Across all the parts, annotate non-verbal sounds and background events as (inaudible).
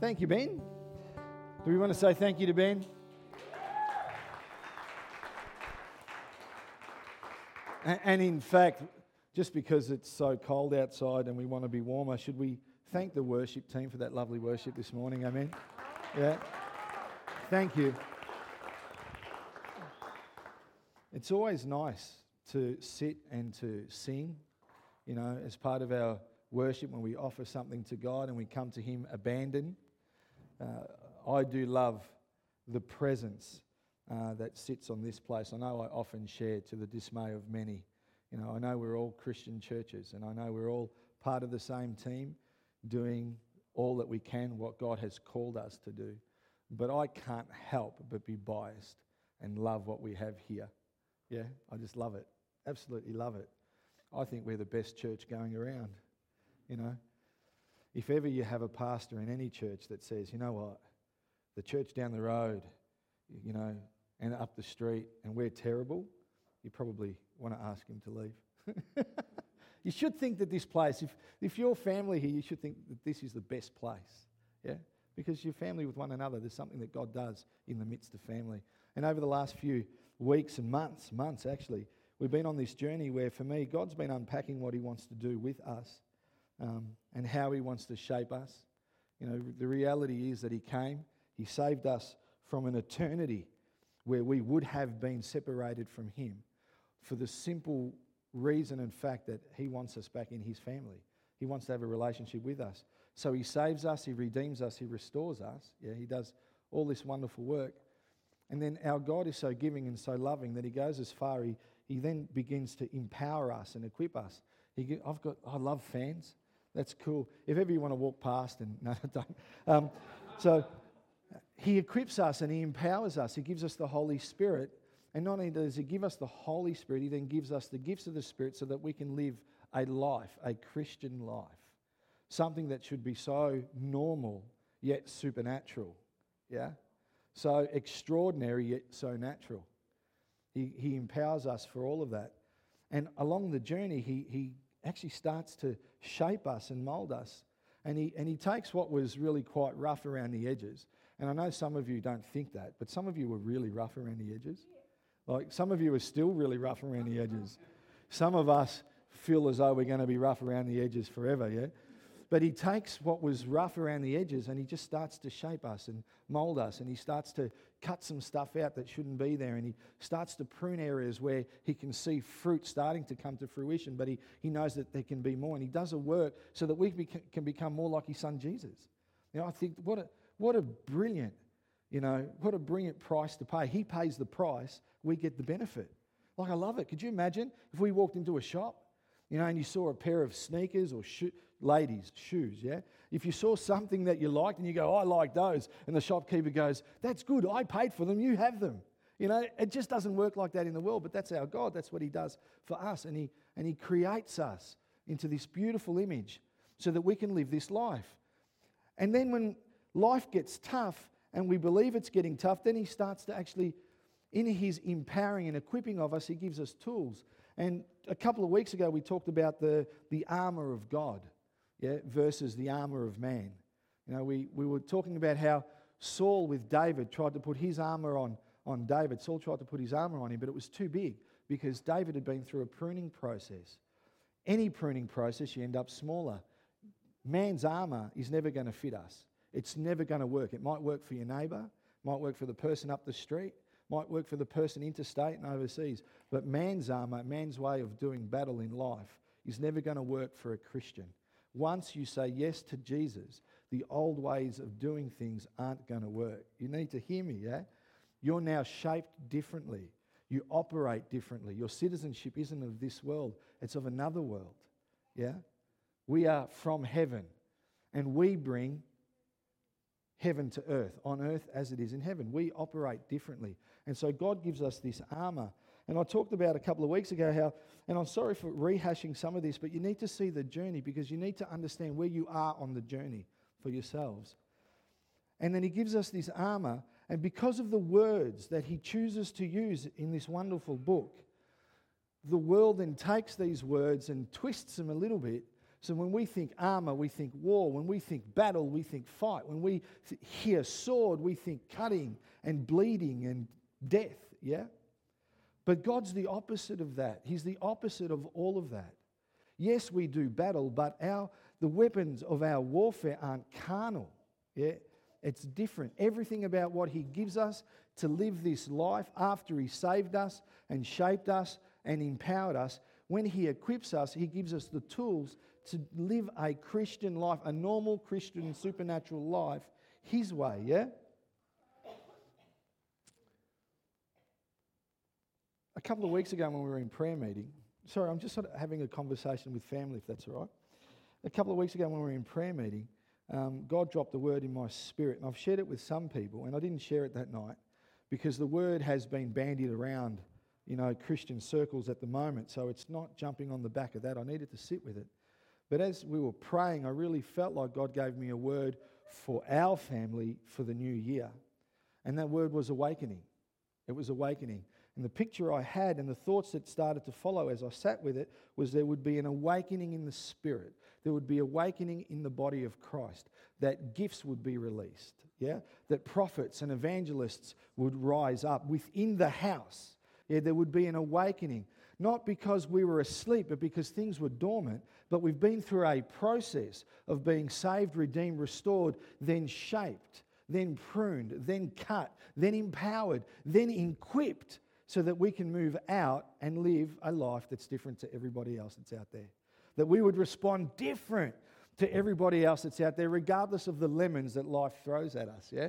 Thank you, Ben. Do we want to say thank you to Ben? And in fact, just because it's so cold outside and we want to be warmer, should we thank the worship team for that lovely worship this morning? Amen. Yeah. Thank you. It's always nice to sit and to sing, you know, as part of our worship when we offer something to God and we come to Him abandoned. Uh, I do love the presence uh, that sits on this place. I know I often share to the dismay of many. You know, I know we're all Christian churches and I know we're all part of the same team doing all that we can, what God has called us to do. But I can't help but be biased and love what we have here. Yeah, I just love it. Absolutely love it. I think we're the best church going around. You know, if ever you have a pastor in any church that says, you know what, the church down the road, you know, and up the street, and we're terrible, you probably want to ask him to leave. (laughs) you should think that this place, if, if you're family here, you should think that this is the best place. Yeah? Because you're family with one another. There's something that God does in the midst of family. And over the last few weeks and months, months actually, we've been on this journey where, for me, God's been unpacking what He wants to do with us um, and how He wants to shape us. You know, the reality is that He came, He saved us from an eternity where we would have been separated from Him for the simple reason and fact that He wants us back in His family. He wants to have a relationship with us. So He saves us, He redeems us, He restores us. Yeah, He does all this wonderful work. And then our God is so giving and so loving that He goes as far, He, he then begins to empower us and equip us. He, I've got, I love fans. That's cool. If ever you want to walk past and, (laughs) no, don't. Um, so He equips us and He empowers us. He gives us the Holy Spirit. And not only does He give us the Holy Spirit, He then gives us the gifts of the Spirit so that we can live a life, a Christian life. Something that should be so normal yet supernatural. Yeah? so extraordinary yet so natural. He, he empowers us for all of that. And along the journey, he, he actually starts to shape us and mold us. And he, and he takes what was really quite rough around the edges. And I know some of you don't think that, but some of you were really rough around the edges. Like some of you are still really rough around the edges. Some of us feel as though we're going to be rough around the edges forever, yeah? But he takes what was rough around the edges and he just starts to shape us and mold us. And he starts to cut some stuff out that shouldn't be there. And he starts to prune areas where he can see fruit starting to come to fruition, but he, he knows that there can be more. And he does a work so that we can become more like his son Jesus. Know, I think what a, what a brilliant, you know, what a brilliant price to pay. He pays the price, we get the benefit. Like, I love it. Could you imagine if we walked into a shop, you know, and you saw a pair of sneakers or shoes? Ladies' shoes, yeah? If you saw something that you liked and you go, I like those, and the shopkeeper goes, That's good, I paid for them, you have them. You know, it just doesn't work like that in the world, but that's our God. That's what He does for us. And He, and he creates us into this beautiful image so that we can live this life. And then when life gets tough and we believe it's getting tough, then He starts to actually, in His empowering and equipping of us, He gives us tools. And a couple of weeks ago, we talked about the, the armor of God yeah, versus the armor of man. You know, we, we were talking about how Saul with David tried to put his armor on, on David. Saul tried to put his armor on him, but it was too big because David had been through a pruning process. Any pruning process, you end up smaller. Man's armor is never going to fit us. It's never going to work. It might work for your neighbor, might work for the person up the street, might work for the person interstate and overseas. But man's armor, man's way of doing battle in life, is never going to work for a Christian. Once you say yes to Jesus, the old ways of doing things aren't going to work. You need to hear me, yeah? You're now shaped differently. You operate differently. Your citizenship isn't of this world, it's of another world, yeah? We are from heaven, and we bring heaven to earth, on earth as it is in heaven. We operate differently. And so God gives us this armor and I talked about a couple of weeks ago how, and I'm sorry for rehashing some of this, but you need to see the journey because you need to understand where you are on the journey for yourselves. And then he gives us this armor, and because of the words that he chooses to use in this wonderful book, the world then takes these words and twists them a little bit So when we think armor, we think war. When we think battle, we think fight. When we th- hear sword, we think cutting and bleeding and death, yeah? But God's the opposite of that. He's the opposite of all of that. Yes, we do battle, but our the weapons of our warfare aren't carnal. Yeah? It's different. Everything about what he gives us to live this life after he saved us and shaped us and empowered us, when he equips us, he gives us the tools to live a Christian life, a normal Christian supernatural life, his way, yeah? A couple of weeks ago when we were in prayer meeting, sorry, I'm just sort of having a conversation with family, if that's all right. A couple of weeks ago when we were in prayer meeting, um, God dropped a word in my spirit, and I've shared it with some people, and I didn't share it that night because the word has been bandied around, you know, Christian circles at the moment, so it's not jumping on the back of that. I needed to sit with it. But as we were praying, I really felt like God gave me a word for our family for the new year. And that word was awakening. It was awakening. And the picture I had and the thoughts that started to follow as I sat with it was there would be an awakening in the spirit. There would be awakening in the body of Christ. That gifts would be released. Yeah? That prophets and evangelists would rise up within the house. Yeah, there would be an awakening not because we were asleep, but because things were dormant. But we've been through a process of being saved, redeemed, restored, then shaped, then pruned, then cut, then empowered, then equipped so that we can move out and live a life that's different to everybody else that's out there. That we would respond different to everybody else that's out there, regardless of the lemons that life throws at us, yeah?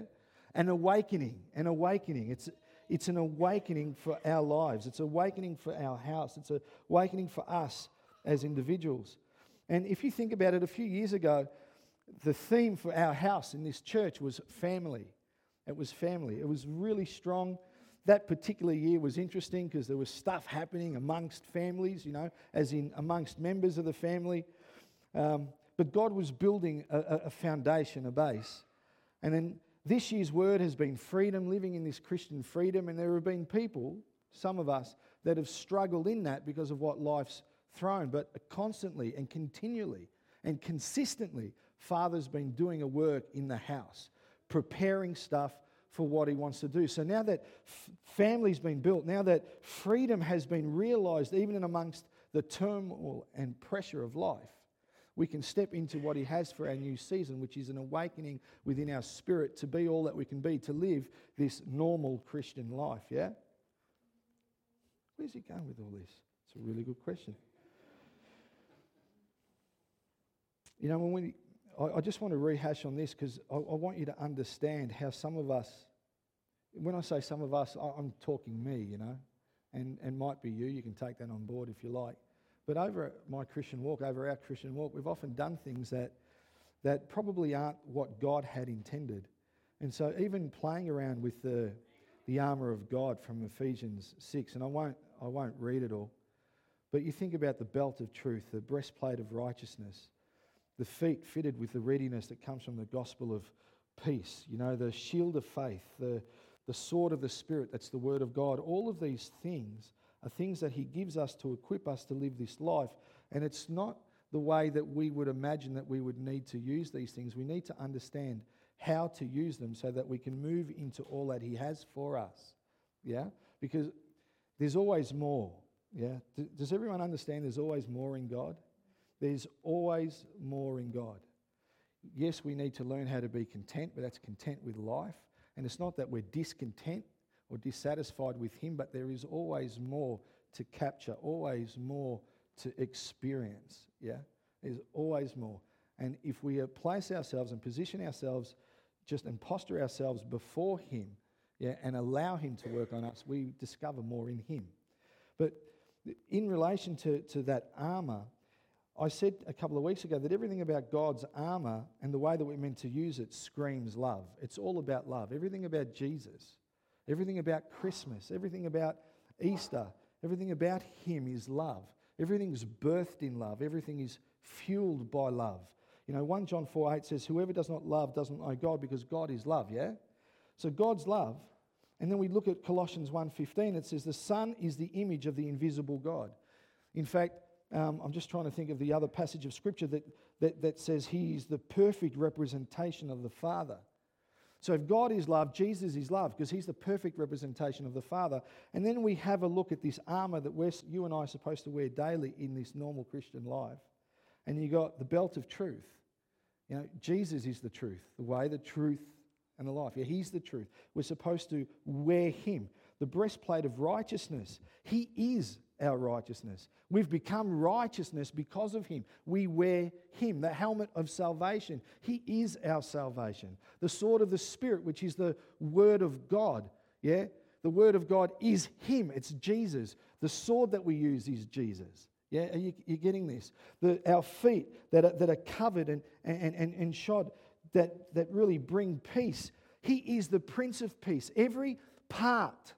An awakening, an awakening. It's, it's an awakening for our lives. It's awakening for our house. It's awakening for us as individuals. And if you think about it, a few years ago, the theme for our house in this church was family. It was family. It was really strong. That particular year was interesting because there was stuff happening amongst families, you know, as in amongst members of the family. Um, but God was building a, a foundation, a base. And then this year's word has been freedom, living in this Christian freedom, and there have been people, some of us, that have struggled in that because of what life's thrown. But constantly and continually and consistently, Father's been doing a work in the house, preparing stuff for what he wants to do. So now that f- family's been built, now that freedom has been realized, even in amongst the turmoil and pressure of life, we can step into what He has for our new season, which is an awakening within our spirit to be all that we can be, to live this normal Christian life. Yeah? Where's He going with all this? It's a really good question. You know, when we, I, I just want to rehash on this because I, I want you to understand how some of us, when I say some of us, I, I'm talking me, you know, and, and might be you. You can take that on board if you like. But over my Christian walk, over our Christian walk, we've often done things that, that probably aren't what God had intended. And so, even playing around with the, the armour of God from Ephesians 6, and I won't, I won't read it all, but you think about the belt of truth, the breastplate of righteousness, the feet fitted with the readiness that comes from the gospel of peace, you know, the shield of faith, the, the sword of the Spirit, that's the word of God. All of these things are things that He gives us to equip us to live this life. And it's not the way that we would imagine that we would need to use these things. We need to understand how to use them so that we can move into all that He has for us. Yeah? Because there's always more. Yeah? Does everyone understand there's always more in God? There's always more in God. Yes, we need to learn how to be content, but that's content with life. And it's not that we're discontent or dissatisfied with Him, but there is always more to capture, always more to experience. Yeah? There's always more. And if we place ourselves and position ourselves just and posture ourselves before Him, yeah, and allow Him to work on us, we discover more in Him. But in relation to, to that armor, I said a couple of weeks ago that everything about God's armor and the way that we're meant to use it screams love. It's all about love. Everything about Jesus Everything about Christmas, everything about Easter, everything about Him is love. Everything is birthed in love. Everything is fueled by love. You know, 1 John 4 8 says, Whoever does not love doesn't know God because God is love, yeah? So God's love. And then we look at Colossians 1:15 it says the son is the image of the invisible God. In fact, um, I'm just trying to think of the other passage of Scripture that, that, that says He is the perfect representation of the Father. So if God is love, Jesus is love because He's the perfect representation of the Father. And then we have a look at this armor that we're, you and I are supposed to wear daily in this normal Christian life. And you got the belt of truth. You know, Jesus is the truth, the way, the truth, and the life. Yeah, He's the truth. We're supposed to wear Him. The breastplate of righteousness. He is our righteousness. We've become righteousness because of Him. We wear Him, the helmet of salvation. He is our salvation. The sword of the Spirit, which is the Word of God. Yeah? The Word of God is Him, it's Jesus. The sword that we use is Jesus. Yeah, are you, you getting this? The, our feet that are, that are covered and, and, and, and shod that, that really bring peace. He is the Prince of Peace. Every part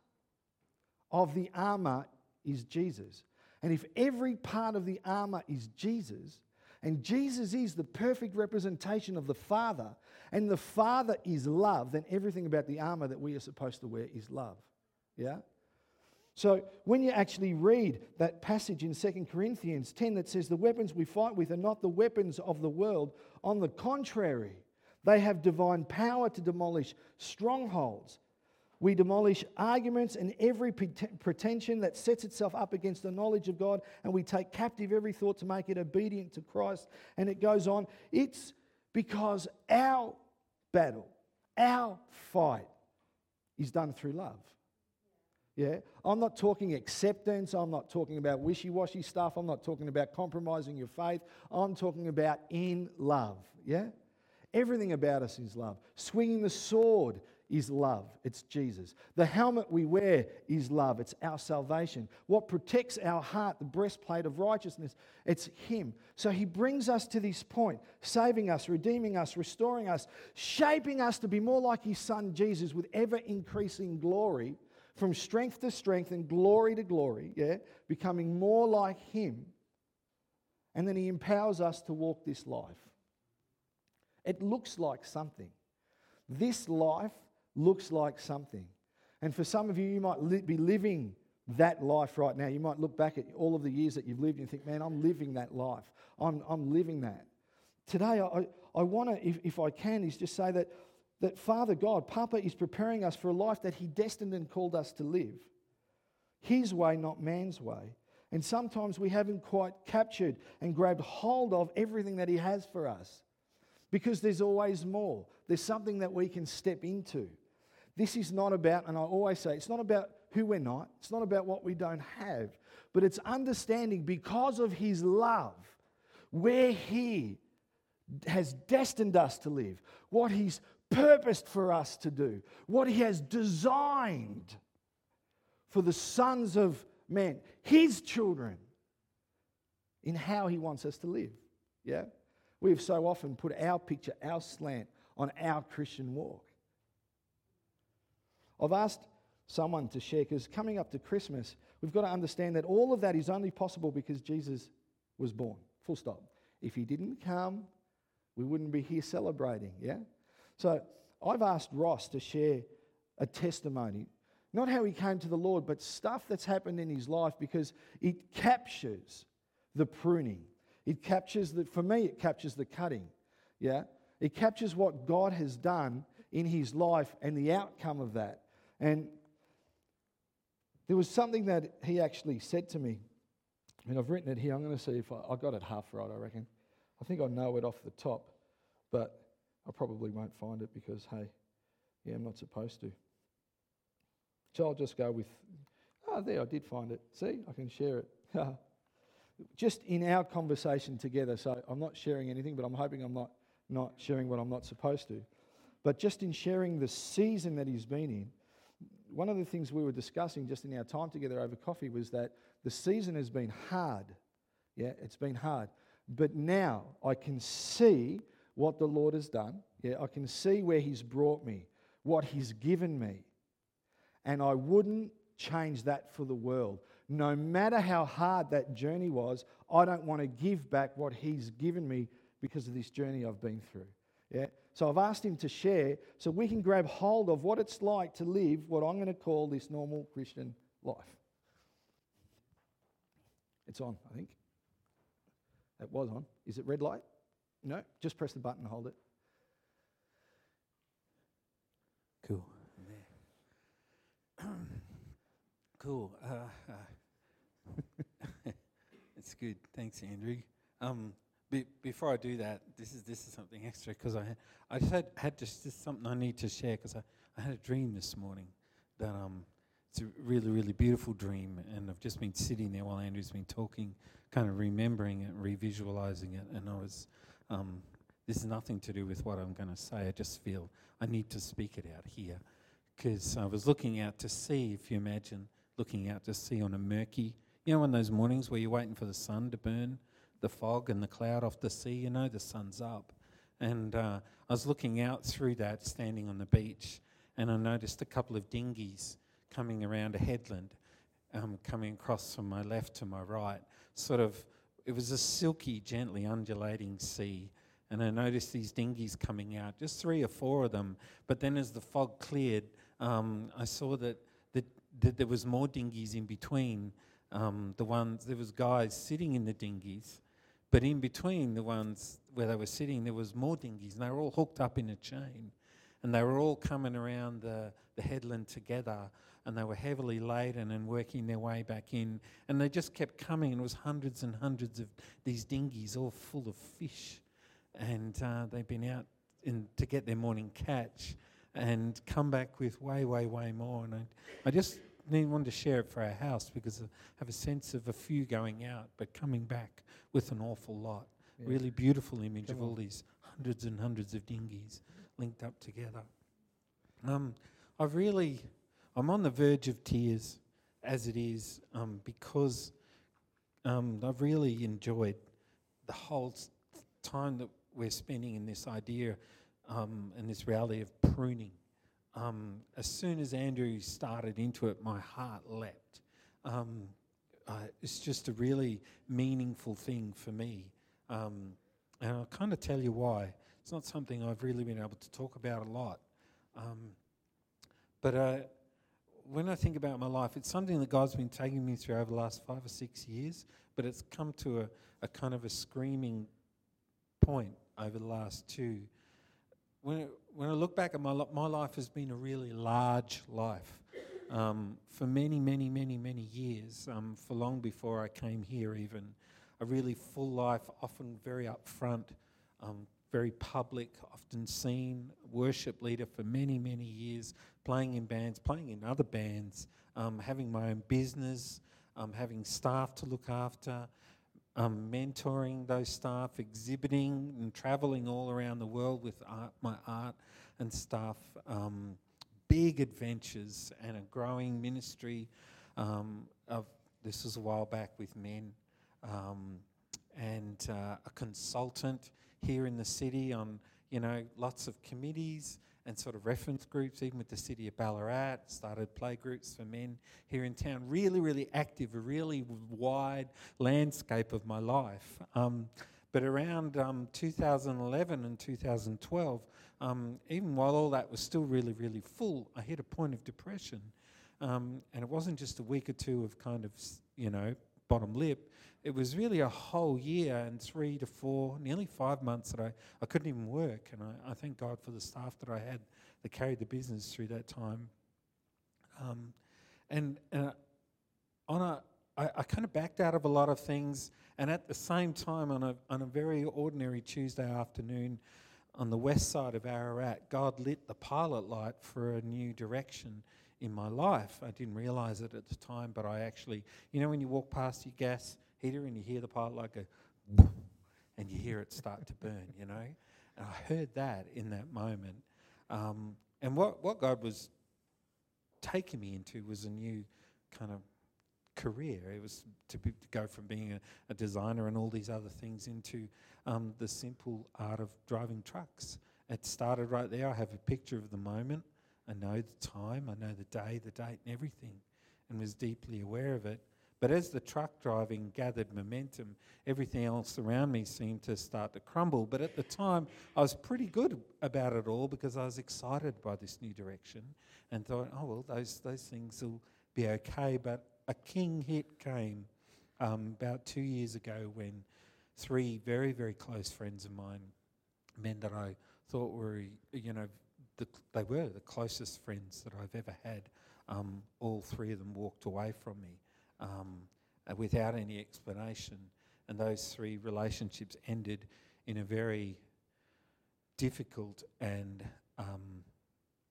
of the armor is Jesus. And if every part of the armor is Jesus, and Jesus is the perfect representation of the Father, and the Father is love, then everything about the armor that we are supposed to wear is love. Yeah? So when you actually read that passage in 2 Corinthians 10 that says, The weapons we fight with are not the weapons of the world, on the contrary, they have divine power to demolish strongholds. We demolish arguments and every pretension that sets itself up against the knowledge of God, and we take captive every thought to make it obedient to Christ. And it goes on. It's because our battle, our fight, is done through love. Yeah? I'm not talking acceptance. I'm not talking about wishy washy stuff. I'm not talking about compromising your faith. I'm talking about in love. Yeah? Everything about us is love. Swinging the sword is love. It's Jesus. The helmet we wear is love. It's our salvation. What protects our heart, the breastplate of righteousness, it's Him. So He brings us to this point, saving us, redeeming us, restoring us, shaping us to be more like His Son Jesus with ever increasing glory, from strength to strength and glory to glory, yeah, becoming more like Him. And then He empowers us to walk this life. It looks like something. This life looks like something. And for some of you, you might li- be living that life right now. You might look back at all of the years that you've lived and think, man, I'm living that life. I'm, I'm living that. Today, I, I want to, if, if I can, is just say that, that Father God, Papa is preparing us for a life that He destined and called us to live. His way, not man's way. And sometimes we haven't quite captured and grabbed hold of everything that He has for us because there's always more. There's something that we can step into. This is not about, and I always say, it's not about who we're not, it's not about what we don't have, but it's understanding because of His love where He has destined us to live, what He's purposed for us to do, what He has designed for the sons of men, His children, in how He wants us to live. Yeah? We have so often put our picture, our slant on our Christian walk. I've asked someone to share because coming up to Christmas, we've got to understand that all of that is only possible because Jesus was born. Full stop. If he didn't come, we wouldn't be here celebrating, yeah? So I've asked Ross to share a testimony, not how he came to the Lord, but stuff that's happened in his life because it captures the pruning. It captures the, for me, it captures the cutting, yeah? It captures what God has done in his life and the outcome of that. And there was something that he actually said to me. Mean, I've written it here. I'm going to see if I, I got it half right, I reckon. I think I know it off the top, but I probably won't find it because, hey, yeah, I'm not supposed to. So I'll just go with, oh, there, I did find it. See, I can share it. (laughs) just in our conversation together, so I'm not sharing anything, but I'm hoping I'm not not sharing what I'm not supposed to. But just in sharing the season that he's been in, one of the things we were discussing just in our time together over coffee was that the season has been hard. Yeah, it's been hard. But now I can see what the Lord has done. Yeah, I can see where He's brought me, what He's given me. And I wouldn't change that for the world. No matter how hard that journey was, I don't want to give back what He's given me because of this journey I've been through. Yeah? So I've asked him to share so we can grab hold of what it's like to live what I'm going to call this normal Christian life. It's on, I think. It was on. Is it red light? No, just press the button and hold it. Cool. (coughs) cool. Uh, uh, (laughs) it's good. Thanks, Andrew. Um, be, before I do that, this is this is something extra because I I just had had just, just something I need to share because I, I had a dream this morning that um it's a really really beautiful dream and I've just been sitting there while Andrew's been talking, kind of remembering it, revisualizing it, and I was um this is nothing to do with what I'm going to say. I just feel I need to speak it out here because I was looking out to sea. If you imagine looking out to sea on a murky, you know, in those mornings where you're waiting for the sun to burn the fog and the cloud off the sea, you know, the sun's up. And uh, I was looking out through that, standing on the beach, and I noticed a couple of dinghies coming around a headland, um, coming across from my left to my right. Sort of, it was a silky, gently undulating sea. And I noticed these dinghies coming out, just three or four of them. But then as the fog cleared, um, I saw that, that, that there was more dinghies in between. Um, the ones, there was guys sitting in the dinghies but in between the ones where they were sitting, there was more dinghies, and they were all hooked up in a chain. And they were all coming around the, the headland together, and they were heavily laden and working their way back in. And they just kept coming, and it was hundreds and hundreds of these dinghies, all full of fish. And uh, they'd been out in, to get their morning catch and come back with way, way, way more. And I, I just wanted to share it for our house because I have a sense of a few going out, but coming back with an awful lot. Yeah. Really beautiful image Come of all these hundreds and hundreds of dinghies linked up together. Um, I've really, I'm on the verge of tears as it is um, because um, I've really enjoyed the whole time that we're spending in this idea um, and this reality of pruning. Um, as soon as Andrew started into it, my heart leapt. Um, uh, it's just a really meaningful thing for me. Um, and I'll kind of tell you why. It's not something I've really been able to talk about a lot. Um, but uh, when I think about my life, it's something that God's been taking me through over the last five or six years, but it's come to a, a kind of a screaming point over the last two. When, when I look back at my, my life has been a really large life um, for many, many, many, many years, um, for long before I came here, even. A really full life, often very upfront, um, very public, often seen, worship leader for many, many years, playing in bands, playing in other bands, um, having my own business, um, having staff to look after, um, mentoring those staff, exhibiting and traveling all around the world with art, my art and stuff. Um, big adventures and a growing ministry. Um, of this was a while back with men, um, and uh, a consultant here in the city on you know lots of committees and sort of reference groups, even with the city of Ballarat. Started play groups for men here in town. Really, really active, a really wide landscape of my life. Um, but around um, 2011 and 2012, um, even while all that was still really, really full, I hit a point of depression. Um, and it wasn't just a week or two of kind of, you know, bottom lip. It was really a whole year and three to four, nearly five months that I, I couldn't even work. And I, I thank God for the staff that I had that carried the business through that time. Um, and uh, on a, I, I kind of backed out of a lot of things. And at the same time, on a, on a very ordinary Tuesday afternoon, on the west side of Ararat, God lit the pilot light for a new direction in my life. I didn't realize it at the time, but I actually, you know, when you walk past your gas heater and you hear the pilot light (laughs) go, and you hear it start to burn, you know? And I heard that in that moment. Um, and what, what God was taking me into was a new kind of career. It was to, be, to go from being a, a, designer and all these other things into um, the simple art of driving trucks. It started right there. I have a picture of the moment. I know the time, I know the day, the date, and everything, and was deeply aware of it. But as the truck driving gathered momentum, everything else around me seemed to start to crumble. But at the time, I was pretty good about it all because I was excited by this new direction and thought, oh, well, those, those things will be okay. But a king hit came um, about two years ago when three very, very close friends of mine, men that I thought were, you know, the, they were the closest friends that I've ever had. Um, all three of them walked away from me um, uh, without any explanation. And those three relationships ended in a very difficult and um,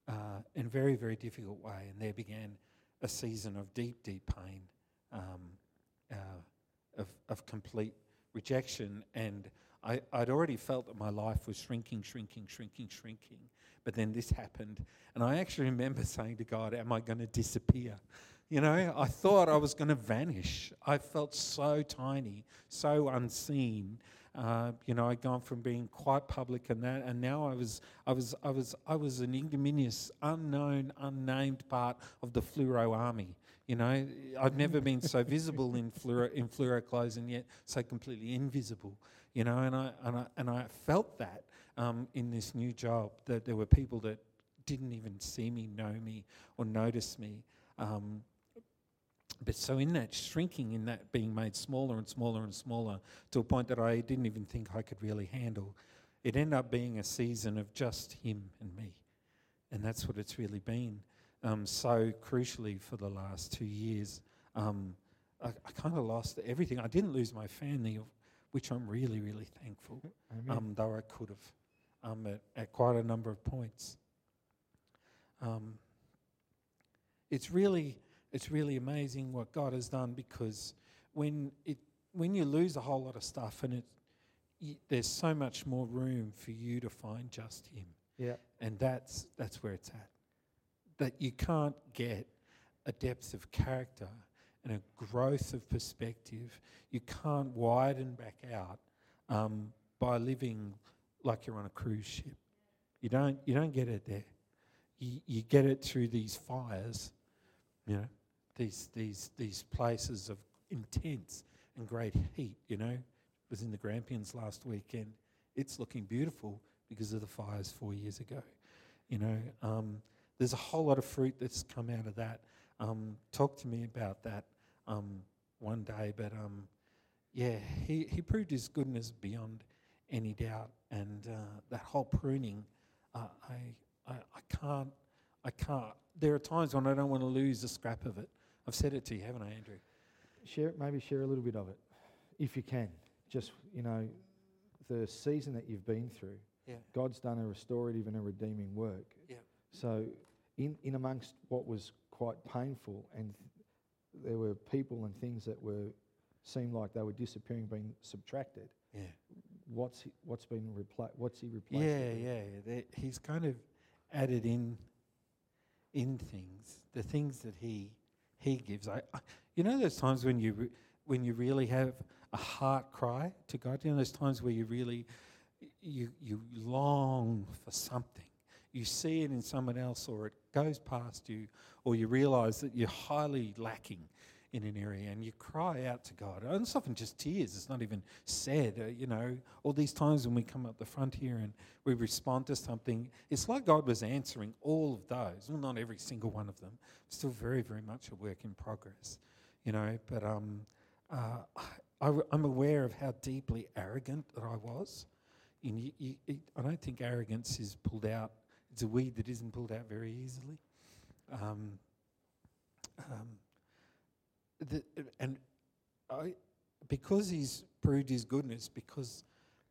uh, in a very, very difficult way. And there began a season of deep, deep pain, um, uh, of, of complete rejection. And I, I'd already felt that my life was shrinking, shrinking, shrinking, shrinking. But then this happened. And I actually remember saying to God, Am I going to disappear? You know, I thought I was going to vanish. I felt so tiny, so unseen. Uh, you know, I'd gone from being quite public and that, and now I was, I was, I was, I was an ignominious, unknown, unnamed part of the fluoro army. You know, I've never been so visible in fluoro, in fluoro clothes and yet so completely invisible. You know, and I and I and I felt that um, in this new job that there were people that didn't even see me, know me, or notice me. Um, but so in that shrinking, in that being made smaller and smaller and smaller to a point that I didn't even think I could really handle, it ended up being a season of just him and me. And that's what it's really been. Um, so crucially for the last two years, um, I, I kind of lost everything. I didn't lose my family, which I'm really, really thankful, um, though I could have um, at, at, quite a number of points. Um, it's really it's really amazing what God has done because when it when you lose a whole lot of stuff and it there's so much more room for you to find just Him. Yeah, and that's that's where it's at. That you can't get a depth of character and a growth of perspective. You can't widen back out um, by living like you're on a cruise ship. You don't you don't get it there. You, you get it through these fires, you know, these, these, these places of intense and great heat, you know. It was in the Grampians last weekend. It's looking beautiful because of the fires four years ago. You know, um, there's a whole lot of fruit that's come out of that. Um, talk to me about that um, one day, but um, yeah, he, he proved his goodness beyond any doubt, and uh, that whole pruning, uh, I, I I can't I can't. There are times when I don't want to lose a scrap of it. I've said it to you, haven't I, Andrew? Share maybe share a little bit of it, if you can. Just you know, the season that you've been through. Yeah. God's done a restorative and a redeeming work. Yeah. So, in in amongst what was quite painful, and there were people and things that were seemed like they were disappearing, being subtracted. Yeah. What's he, what's been replaced? What's he replaced? Yeah, yeah. yeah. He's kind of added in in things the things that he he gives. I, you know, those times when you when you really have a heart cry to God. You know, those times where you really you you long for something. You see it in someone else, or it goes past you, or you realise that you're highly lacking in an area, and you cry out to God. And it's often just tears. It's not even said. Uh, you know, all these times when we come up the front here and we respond to something, it's like God was answering all of those. Well, not every single one of them. Still very, very much a work in progress. You know, but um, uh, I, am aware of how deeply arrogant that I was. You, you, I don't think arrogance is pulled out. It's a weed that isn't pulled out very easily. Um, um, the, and I, because he's proved his goodness, because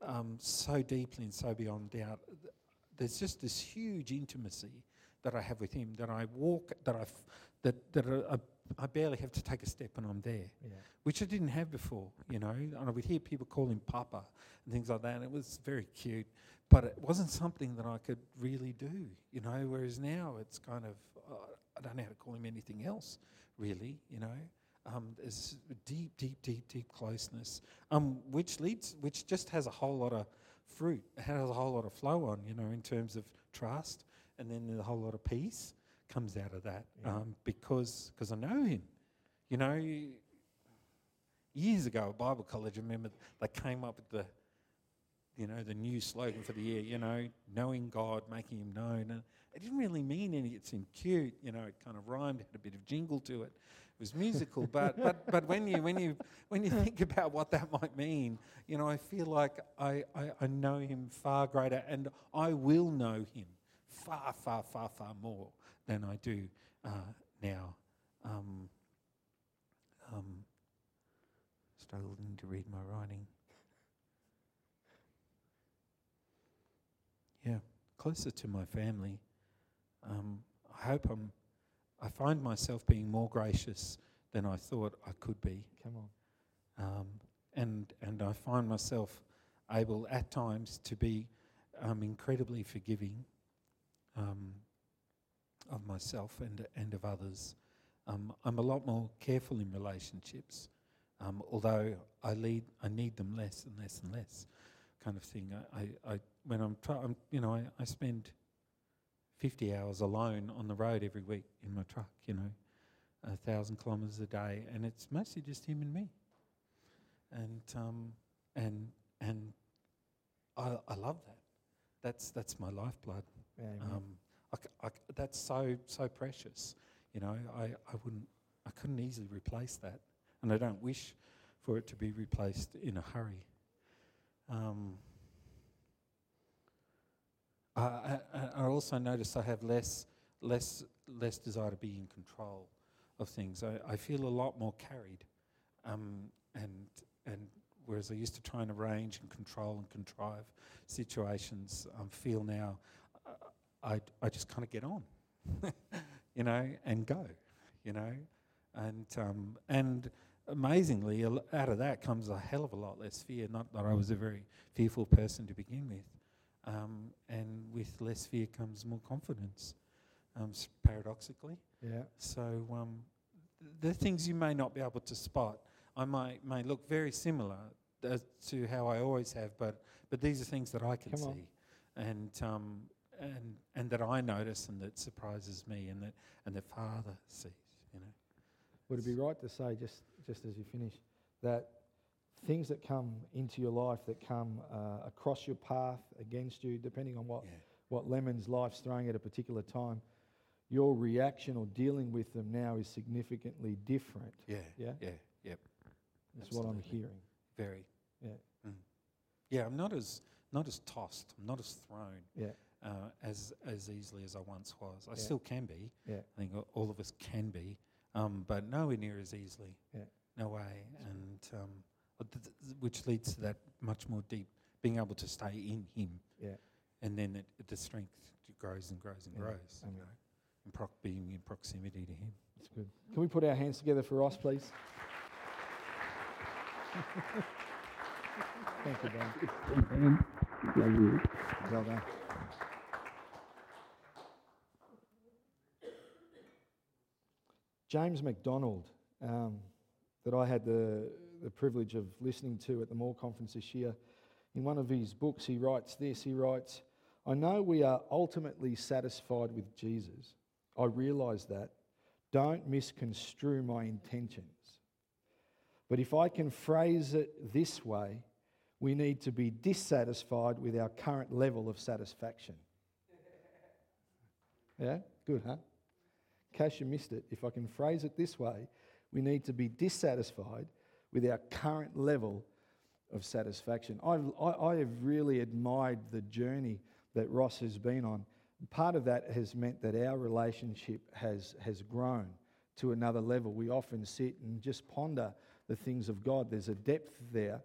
um, so deeply and so beyond doubt, there's just this huge intimacy that I have with him that I walk, that I, f- that that I, I, barely have to take a step and I'm there, Yeah. which I didn't have before. You know, and I would hear people call him Papa and things like that, and it was very cute, but it wasn't something that I could really do. You know, whereas now it's kind of uh, I don't know how to call him anything else, really. You know, um, there's deep, deep, deep, deep closeness, um, which leads, which just has a whole lot of fruit. It has a whole lot of flow on, you know, in terms of trust, and then a whole lot of peace comes out of that Yeah. um, because because I know him. You know, years ago at Bible college, I remember they came up with the, you know, the new slogan for the year. You know, knowing God, making Him known, and it didn't really mean any. It seemed cute, you know. It kind of rhymed, had a bit of jingle to it. Was musical, but but but when you when you when you think about what that might mean, you know, I feel like I, I, I know him far greater, and I will know him far far far far more than I do uh, now. Um, um, struggling to read my writing. Yeah, closer to my family. Um, I hope I'm. I find myself being more gracious than I thought I could be. Come on. Um, and and I find myself able at times to be um, incredibly forgiving um, of myself and and of others. Um, I'm a lot more careful in relationships, um, although I lead I need them less and less and less, kind of thing. I, I, I when I'm trying, you know, I, I spend 50 hours alone on the road every week in my truck, you know, a thousand kilometres a day, and it's mostly just him and me. And um, and and I, I love that. That's that's my lifeblood. Um, I I that's so so precious. You know, I, I wouldn't I couldn't easily replace that, and I don't wish for it to be replaced in a hurry. Um, I, I, also notice I have less less less desire to be in control of things. I, I feel a lot more carried, um, and and whereas I used to try and arrange and control and contrive situations, I feel now I I just kind of get on, (laughs) you know, and go, you know, and um, and amazingly out of that comes a hell of a lot less fear. Not that I was a very fearful person to begin with, um, and with less fear comes more confidence. Um, paradoxically, Yeah. so um, the things you may not be able to spot, I might may look very similar as to how I always have, but but these are things that I can Come on. see, and um, and and that I notice and that surprises me, and that and that Father sees. You know, Would it be right to say, just, just as you finish, that things that come into your life, that come uh, across your path against you, depending on what, yeah, what lemons life's throwing at a particular time, your reaction or dealing with them now is significantly different. yeah, Yeah? yeah, yep, That's what I'm hearing. very, Yeah. Mm. yeah. I'm not as not as tossed, I'm not as thrown Yeah. uh, as as easily as I once was. I Yeah. still can be. Yeah. I think all of us can be, um, but nowhere near as easily. Yeah. No way. And um, which leads to that much more deep being able to stay in Him. Yeah. And then it, it, the strength grows and grows and Yeah. grows. You know, in proc- being in proximity to Him. That's good. Can we put our hands together for Ross, please? (laughs) Thank you, Ben. Well done. James McDonald, um, that I had the, the privilege of listening to at the Moore Conference this year, in one of his books, he writes this. He writes, I know we are ultimately satisfied with Jesus. I realise that. Don't misconstrue my intentions. But if I can phrase it this way, we need to be dissatisfied with our current level of satisfaction. (laughs) Yeah? Good, huh? In case you missed it, if I can phrase it this way, we need to be dissatisfied with our current level of satisfaction. I've, I, I have really admired the journey that Ross has been on. Part of that has meant that our relationship has, has grown to another level. We often sit and just ponder the things of God. There's a depth there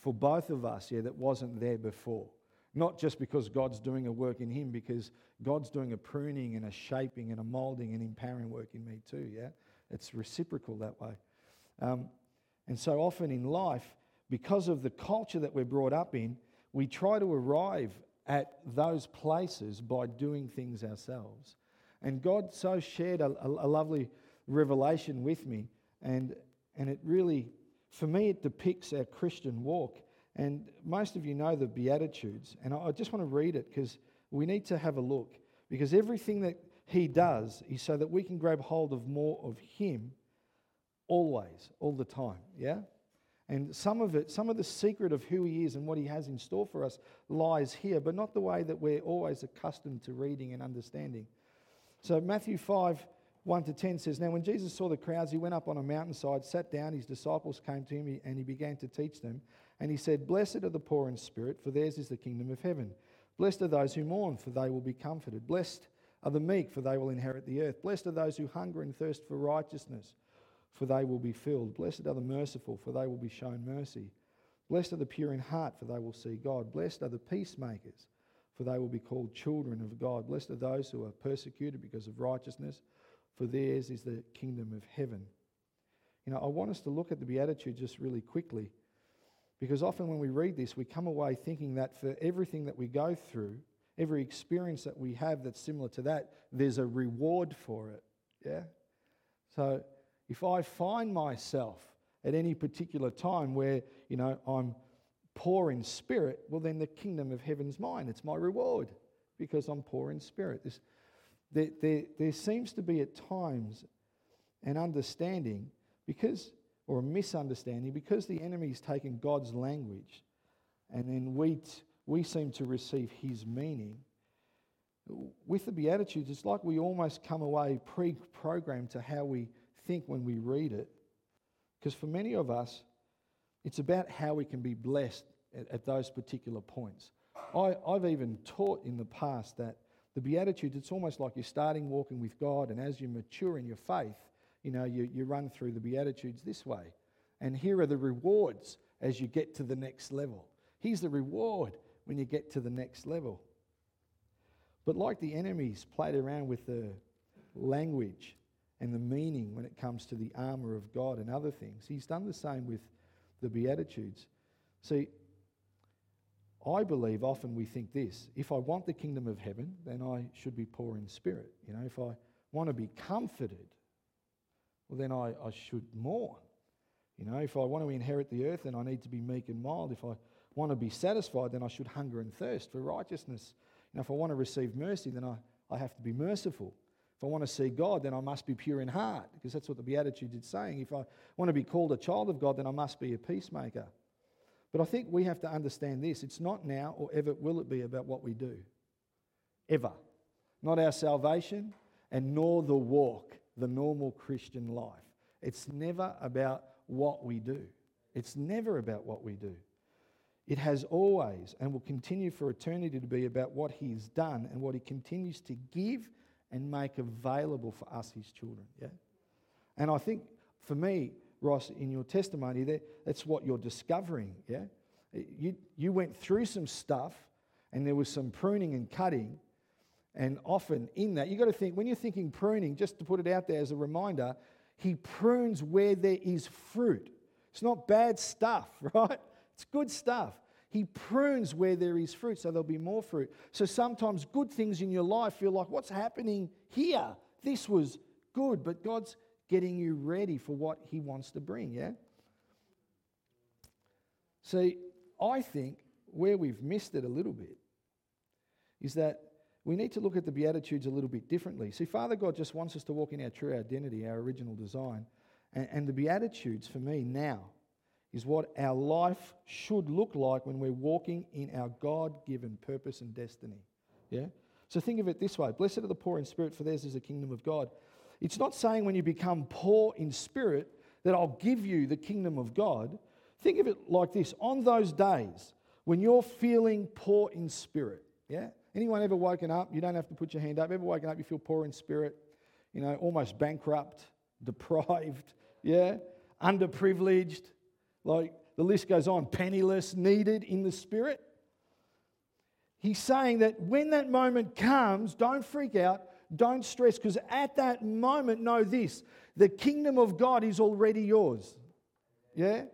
for both of us, yeah, that wasn't there before. Not just because God's doing a work in him, because God's doing a pruning and a shaping and a molding and empowering work in me too, yeah? It's reciprocal that way. Um, and so often in life, because of the culture that we're brought up in, we try to arrive at those places by doing things ourselves. And God so shared a, a, lovely revelation with me, and, and it really, for me, it depicts our Christian walk. And most of you know the Beatitudes, and I just want to read it because we need to have a look. Because everything that He does is so that we can grab hold of more of Him always, all the time, yeah? And some of it, some of the secret of who he is and what he has in store for us lies here, but not the way that we're always accustomed to reading and understanding. So, Matthew 5 1 to 10 says, Now, when Jesus saw the crowds, he went up on a mountainside, sat down, his disciples came to him, and he began to teach them. And he said, Blessed are the poor in spirit, for theirs is the kingdom of heaven. Blessed are those who mourn, for they will be comforted. Blessed are the meek, for they will inherit the earth. Blessed are those who hunger and thirst for righteousness for they will be filled. Blessed are the merciful, for they will be shown mercy. Blessed are the pure in heart, for they will see God. Blessed are the peacemakers, for they will be called children of God. Blessed are those who are persecuted because of righteousness, for theirs is the kingdom of heaven. You know, I want us to look at the Beatitudes just really quickly, because often when we read this, we come away thinking that for everything that we go through, every experience that we have that's similar to that, there's a reward for it. Yeah? So if I find myself at any particular time where, you know, I'm poor in spirit, well, then the kingdom of heaven's mine. It's my reward because I'm poor in spirit. This, there, there, there seems to be at times an understanding because, or a misunderstanding, because the enemy's taken God's language and then we, t- we seem to receive his meaning. With the Beatitudes, it's like we almost come away pre programmed to how we think when we read it. Because for many of us, it's about how we can be blessed at, at those particular points. I, I've even taught in the past that the Beatitudes, it's almost like you're starting walking with God, and as you mature in your faith, you know, you, you run through the Beatitudes this way. And here are the rewards as you get to the next level. Here's the reward when you get to the next level. But like the enemies played around with the language and the meaning when it comes to the armour of God and other things. He's done the same with the Beatitudes. See, I believe often we think this if I want the kingdom of heaven, then I should be poor in spirit. You know, if I want to be comforted, well, then I, I should mourn. You know, if I want to inherit the earth, then I need to be meek and mild. If I want to be satisfied, then I should hunger and thirst for righteousness. You know, if I want to receive mercy, then I, I have to be merciful. If I want to see God, then I must be pure in heart, because that's what the Beatitudes is saying. If I want to be called a child of God, then I must be a peacemaker. But I think we have to understand this it's not now or ever will it be about what we do. Ever. Not our salvation and nor the walk, the normal Christian life. It's never about what we do. It's never about what we do. It has always and will continue for eternity to be about what He's done and what He continues to give and make available for us, his children. Yeah? And I think for me, Ross, in your testimony, that, that's what you're discovering. Yeah? You, you went through some stuff and there was some pruning and cutting. And often in that, you've got to think, when you're thinking pruning, just to put it out there as a reminder, he prunes where there is fruit. It's not bad stuff, (laughs) right? It's good stuff. He prunes where there is fruit, so there'll be more fruit. So sometimes good things in your life feel like, what's happening here? This was good, but God's getting you ready for what He wants to bring, yeah? See, I think where we've missed it a little bit is that we need to look at the Beatitudes a little bit differently. See, Father God just wants us to walk in our true identity, our original design. And, and the Beatitudes, for me now, is what our life should look like when we're walking in our God given purpose and destiny. Yeah? So think of it this way Blessed are the poor in spirit, for theirs is the kingdom of God. It's not saying when you become poor in spirit that I'll give you the kingdom of God. Think of it like this on those days when you're feeling poor in spirit, yeah? Anyone ever woken up? You don't have to put your hand up. Ever woken up, you feel poor in spirit, you know, almost bankrupt, (laughs) deprived, yeah? Underprivileged, like the list goes on penniless, needed in the spirit. He's saying that when that moment comes, don't freak out, don't stress, because at that moment, know this the kingdom of God is already yours. Yeah?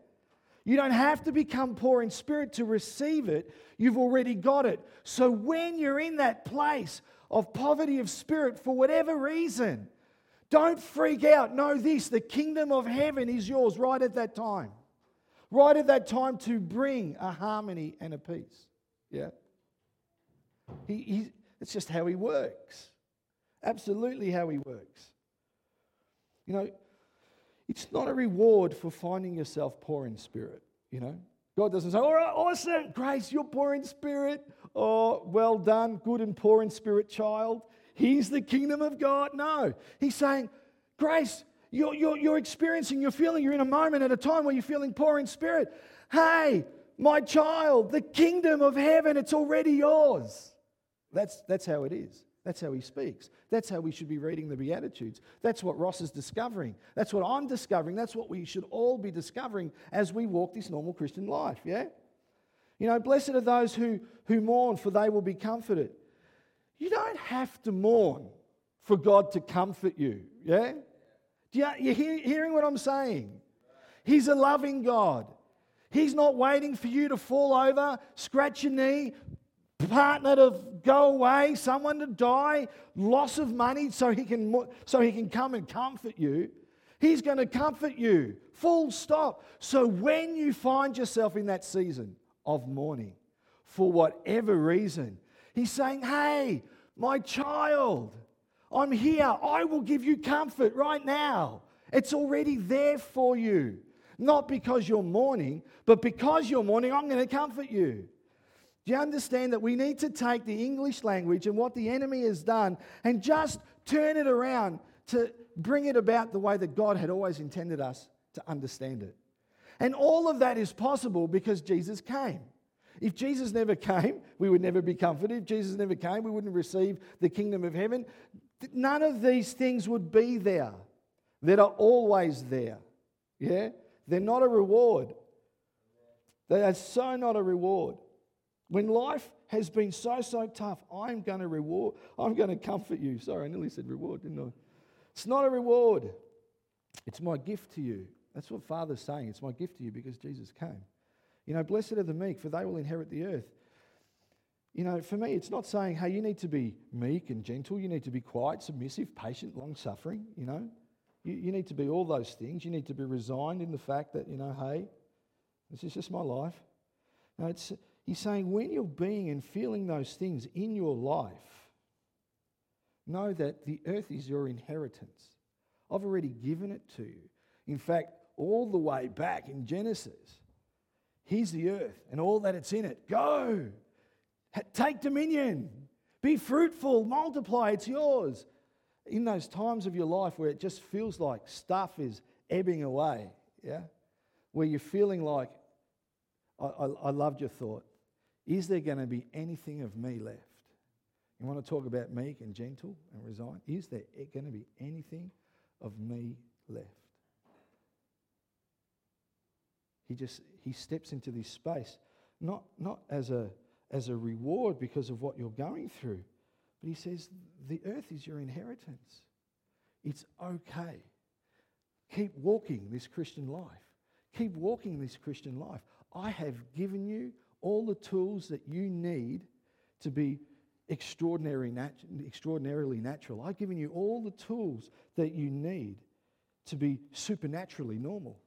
You don't have to become poor in spirit to receive it. You've already got it. So when you're in that place of poverty of spirit for whatever reason, don't freak out. Know this the kingdom of heaven is yours right at that time right at that time to bring a harmony and a peace. Yeah? He, he, it's just how he works. Absolutely how he works. You know, it's not a reward for finding yourself poor in spirit. You know, God doesn't say, All right, awesome, grace, you're poor in spirit. Oh, well done, good and poor in spirit child. He's the kingdom of God. No, He's saying, Grace, you're, you're, you're experiencing, you're feeling, you're in a moment at a time where you're feeling poor in spirit. Hey, my child, the kingdom of heaven, it's already yours. That's, that's how it is. That's how he speaks. That's how we should be reading the Beatitudes. That's what Ross is discovering. That's what I'm discovering. That's what we should all be discovering as we walk this normal Christian life, yeah? You know, blessed are those who, who mourn, for they will be comforted. You don't have to mourn for God to comfort you, yeah? You, you hear, hearing what I'm saying? He's a loving God. He's not waiting for you to fall over, scratch your knee, partner to go away, someone to die, loss of money so he can, so he can come and comfort you. He's going to comfort you, full stop. So when you find yourself in that season of mourning, for whatever reason, he's saying, Hey, my child, I'm here. I will give you comfort right now. It's already there for you. Not because you're mourning, but because you're mourning, I'm going to comfort you. Do you understand that we need to take the English language and what the enemy has done and just turn it around to bring it about the way that God had always intended us to understand it? And all of that is possible because Jesus came. If Jesus never (laughs) came, we would never be comforted. If Jesus never came, we wouldn't receive the kingdom of heaven. None of these things would be there that are always there. Yeah? They're not a reward. They are so not a reward. When life has been so, so tough, I'm going to reward, I'm going to comfort you. Sorry, I nearly said reward, didn't I? It's not a reward, it's my gift to you. That's what Father's saying. It's my gift to you because Jesus came. You know, blessed are the meek, for they will inherit the earth. You know, for me, it's not saying, hey, you need to be meek and gentle. You need to be quiet, submissive, patient, long suffering. You know, you, you need to be all those things. You need to be resigned in the fact that, you know, hey, this is just my life. No, it's, He's saying when you're being and feeling those things in your life, know that the earth is your inheritance. I've already given it to you. In fact, all the way back in Genesis, here's the earth and all that it's in it. Go, take dominion, be fruitful, multiply, it's yours. In those times of your life where it just feels like stuff is ebbing away, yeah, where you're feeling like, I, I, I loved your thought. Is there going to be anything of me left? You want to talk about meek and gentle and resigned? Is there going to be anything of me left? He just he steps into this space, not, not as, a, as a reward because of what you're going through, but he says, The earth is your inheritance. It's okay. Keep walking this Christian life. Keep walking this Christian life. I have given you all the tools that you need to be extraordinary nat- extraordinarily natural. I've given you all the tools that you need to be supernaturally normal.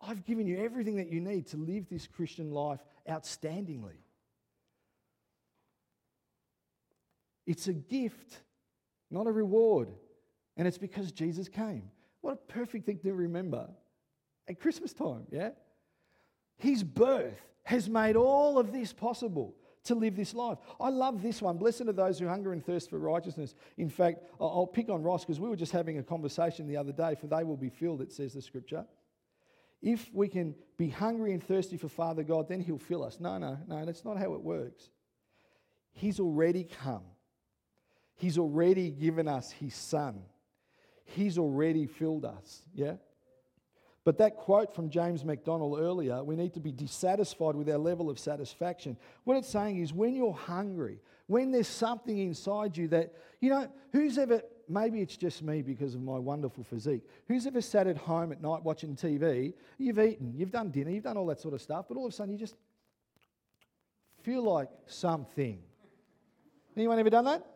I've given you everything that you need to live this Christian life outstandingly. It's a gift, not a reward. And it's because Jesus came. What a perfect thing to remember at Christmas time, yeah? His birth has made all of this possible to live this life. I love this one. Blessed are those who hunger and thirst for righteousness. In fact, I'll pick on Ross because we were just having a conversation the other day, for they will be filled, it says the scripture. If we can be hungry and thirsty for Father God, then He'll fill us. No, no, no, that's not how it works. He's already come, He's already given us His Son, He's already filled us. Yeah? But that quote from James MacDonald earlier, we need to be dissatisfied with our level of satisfaction. What it's saying is when you're hungry, when there's something inside you that, you know, who's ever, maybe it's just me because of my wonderful physique, who's ever sat at home at night watching TV, you've eaten, you've done dinner, you've done all that sort of stuff, but all of a sudden you just feel like something. Anyone ever done that?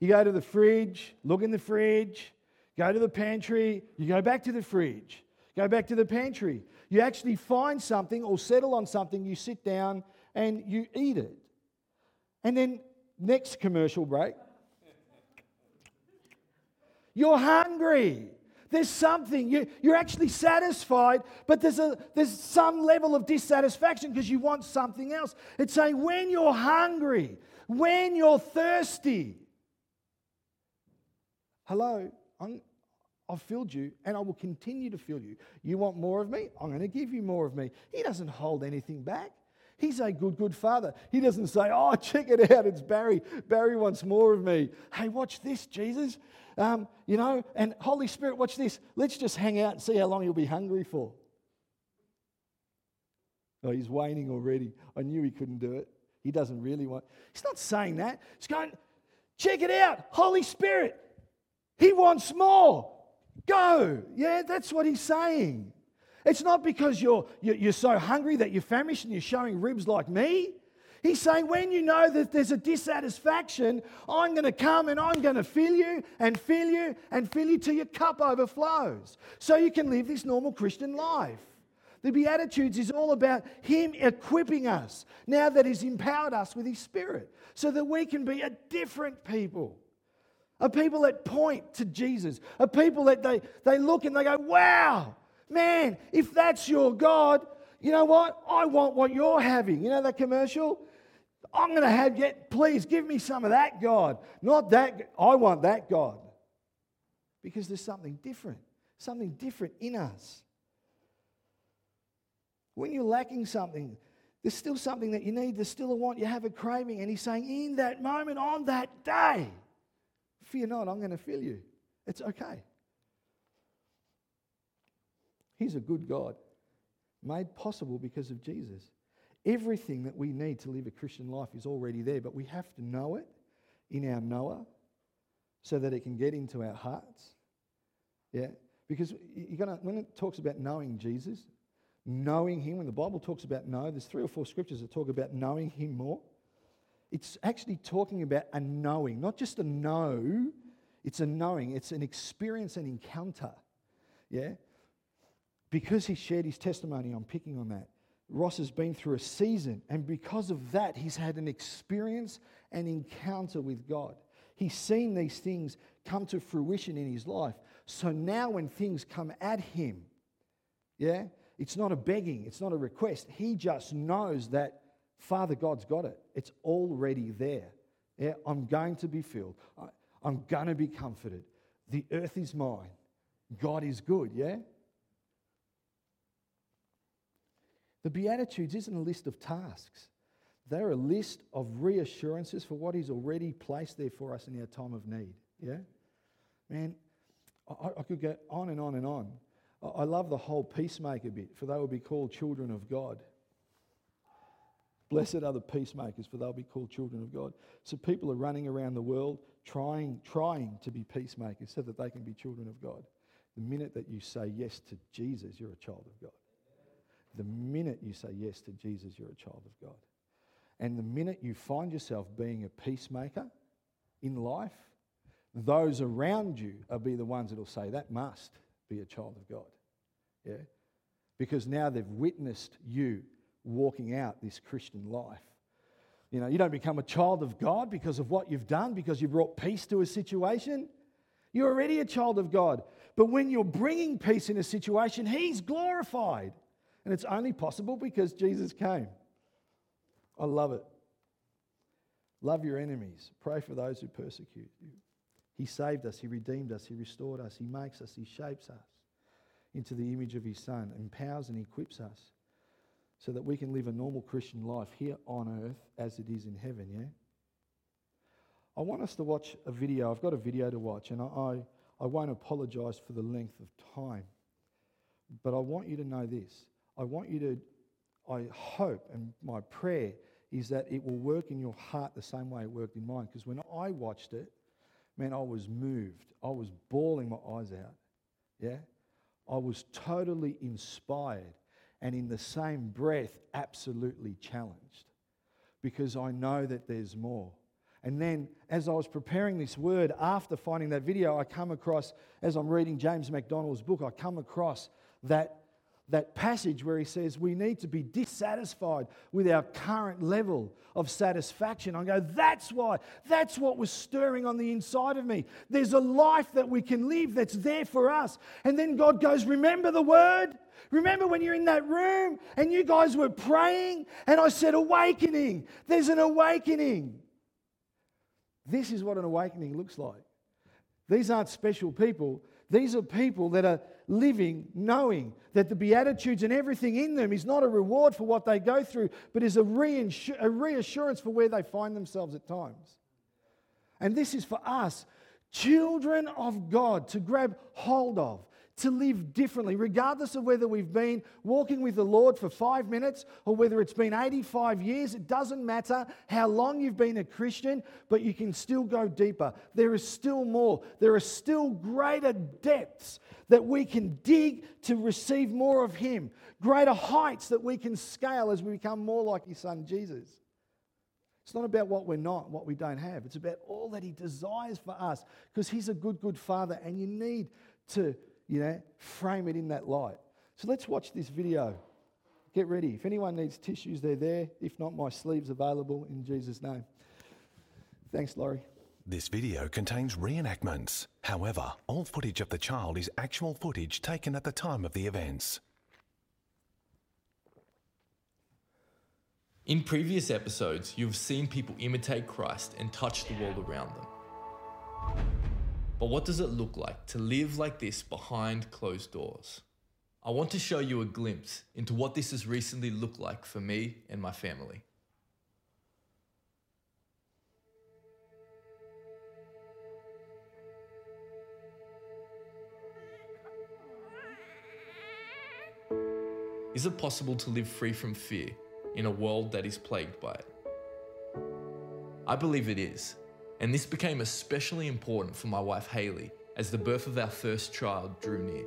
You go to the fridge, look in the fridge, go to the pantry, you go back to the fridge. Go back to the pantry. You actually find something or settle on something, you sit down and you eat it. And then, next commercial break, you're hungry. there's something. You, you're actually satisfied, but there's, a, there's some level of dissatisfaction because you want something else. It's saying when you're hungry, when you're thirsty, hello, I'm, I've filled you and I will continue to fill you. You want more of me? I'm going to give you more of me. He doesn't hold anything back. He's a good, good father. He doesn't say, Oh, check it out, it's Barry. Barry wants more of me. Hey, watch this, Jesus. Um, you know, and Holy Spirit, watch this. Let's just hang out and see how long you'll be hungry for. Oh, he's waning already. I knew he couldn't do it. He doesn't really want. He's not saying that. He's going, check it out. Holy Spirit. He wants more. Go. Yeah, that's what he's saying. It's not because you're, you're so hungry that you're famished and you're showing ribs like me. He's saying, when you know that there's a dissatisfaction, I'm going to come and I'm going to fill you and fill you and fill you till your cup overflows. So you can live this normal Christian life. The Beatitudes is all about Him equipping us now that He's empowered us with His Spirit so that we can be a different people. A people that point to Jesus. A people that they, they look and they go, wow, Man, if that's your God, you know what? I want what you're having. You know that commercial? I'm going to have, yet, please give me some of that God. Not that, I want that God. Because there's something different, something different in us. When you're lacking something, there's still something that you need, there's still a want, you have a craving. And he's saying, in that moment, on that day, fear not, I'm going to fill you. It's okay. He's a good God, made possible because of Jesus. Everything that we need to live a Christian life is already there, but we have to know it in our knower so that it can get into our hearts. Yeah? Because you're gonna, when it talks about knowing Jesus, knowing Him, when the Bible talks about know, there's three or four scriptures that talk about knowing Him more. It's actually talking about a knowing, not just a know, it's a knowing, it's an experience, an encounter. Yeah? because he shared his testimony, I'm picking on that. Ross has been through a season, and because of that, he's had an experience and encounter with God. He's seen these things come to fruition in his life. So now, when things come at him, yeah, it's not a begging, it's not a request. He just knows that Father God's got it, it's already there. Yeah, I'm going to be filled, I'm going to be comforted. The earth is mine, God is good, yeah? The Beatitudes isn't a list of tasks, they're a list of reassurances for what He's already placed there for us in our time of need. Yeah? Man, I, I could go on and on and on. I love the whole peacemaker bit, for they will be called children of God. Blessed are the peacemakers, for they'll be called children of God. So people are running around the world trying, trying to be peacemakers so that they can be children of God. The minute that you say yes to Jesus, you're a child of God. The minute you say yes to Jesus, you're a child of God. And the minute you find yourself being a peacemaker in life, those around you will be the ones that will say, that must be a child of God. Yeah? Because now they've witnessed you walking out this Christian life. You know, you don't become a child of God because of what you've done, because you brought peace to a situation. You're already a child of God. But when you're bringing peace in a situation, He's glorified. And it's only possible because Jesus came. I love it. Love your enemies. Pray for those who persecute you. He saved us, He redeemed us, He restored us, He makes us, He shapes us into the image of His Son, empowers and equips us so that we can live a normal Christian life here on earth as it is in heaven, yeah? I want us to watch a video. I've got a video to watch, and I, I won't apologize for the length of time, but I want you to know this I want you to, I hope, and my prayer is that it will work in your heart the same way it worked in mine. Because when I watched it, man, I was moved. I was bawling my eyes out. Yeah? I was totally inspired and in the same breath, absolutely challenged because I know that there's more. And then, as I was preparing this word after finding that video, I come across, as I'm reading James MacDonald's book, I come across that that passage where he says we need to be dissatisfied with our current level of satisfaction. I go, that's why. That's what was stirring on the inside of me. There's a life that we can live that's there for us. And then God goes, Remember the word? Remember when you're in that room and you guys were praying? And I said, Awakening. There's an awakening. This is what an awakening looks like. These aren't special people. These are people that are living knowing that the Beatitudes and everything in them is not a reward for what they go through, but is a, reassurance for where they find themselves at times. And this is for us, children of God, to grab hold of to live differently, regardless of whether we've been walking with the Lord for five minutes or whether it's been 85 years. It doesn't matter how long you've been a Christian, but you can still go deeper. There is still more. There are still greater depths that we can dig to receive more of Him, greater heights that we can scale as we become more like His Son Jesus. It's not about what we're not, what we don't have. It's about all that He desires for us because He's a good, good Father, and you need to you know, frame it in that light. So let's watch this video. Get ready. If anyone needs tissues, they're there. If not, my sleeve's available in Jesus' name. Thanks, Laurie. This video contains reenactments. However, all footage of the child is actual footage taken at the time of the events. In previous episodes, you've seen people imitate Christ and touch the world around them. But what does it look like to live like this behind closed doors? I want to show you a glimpse into what this has recently looked like for me and my family. Is it possible to live free from fear in a world that is plagued by it? I believe it is, and this became especially important for my wife Haley as the birth of our first child drew near.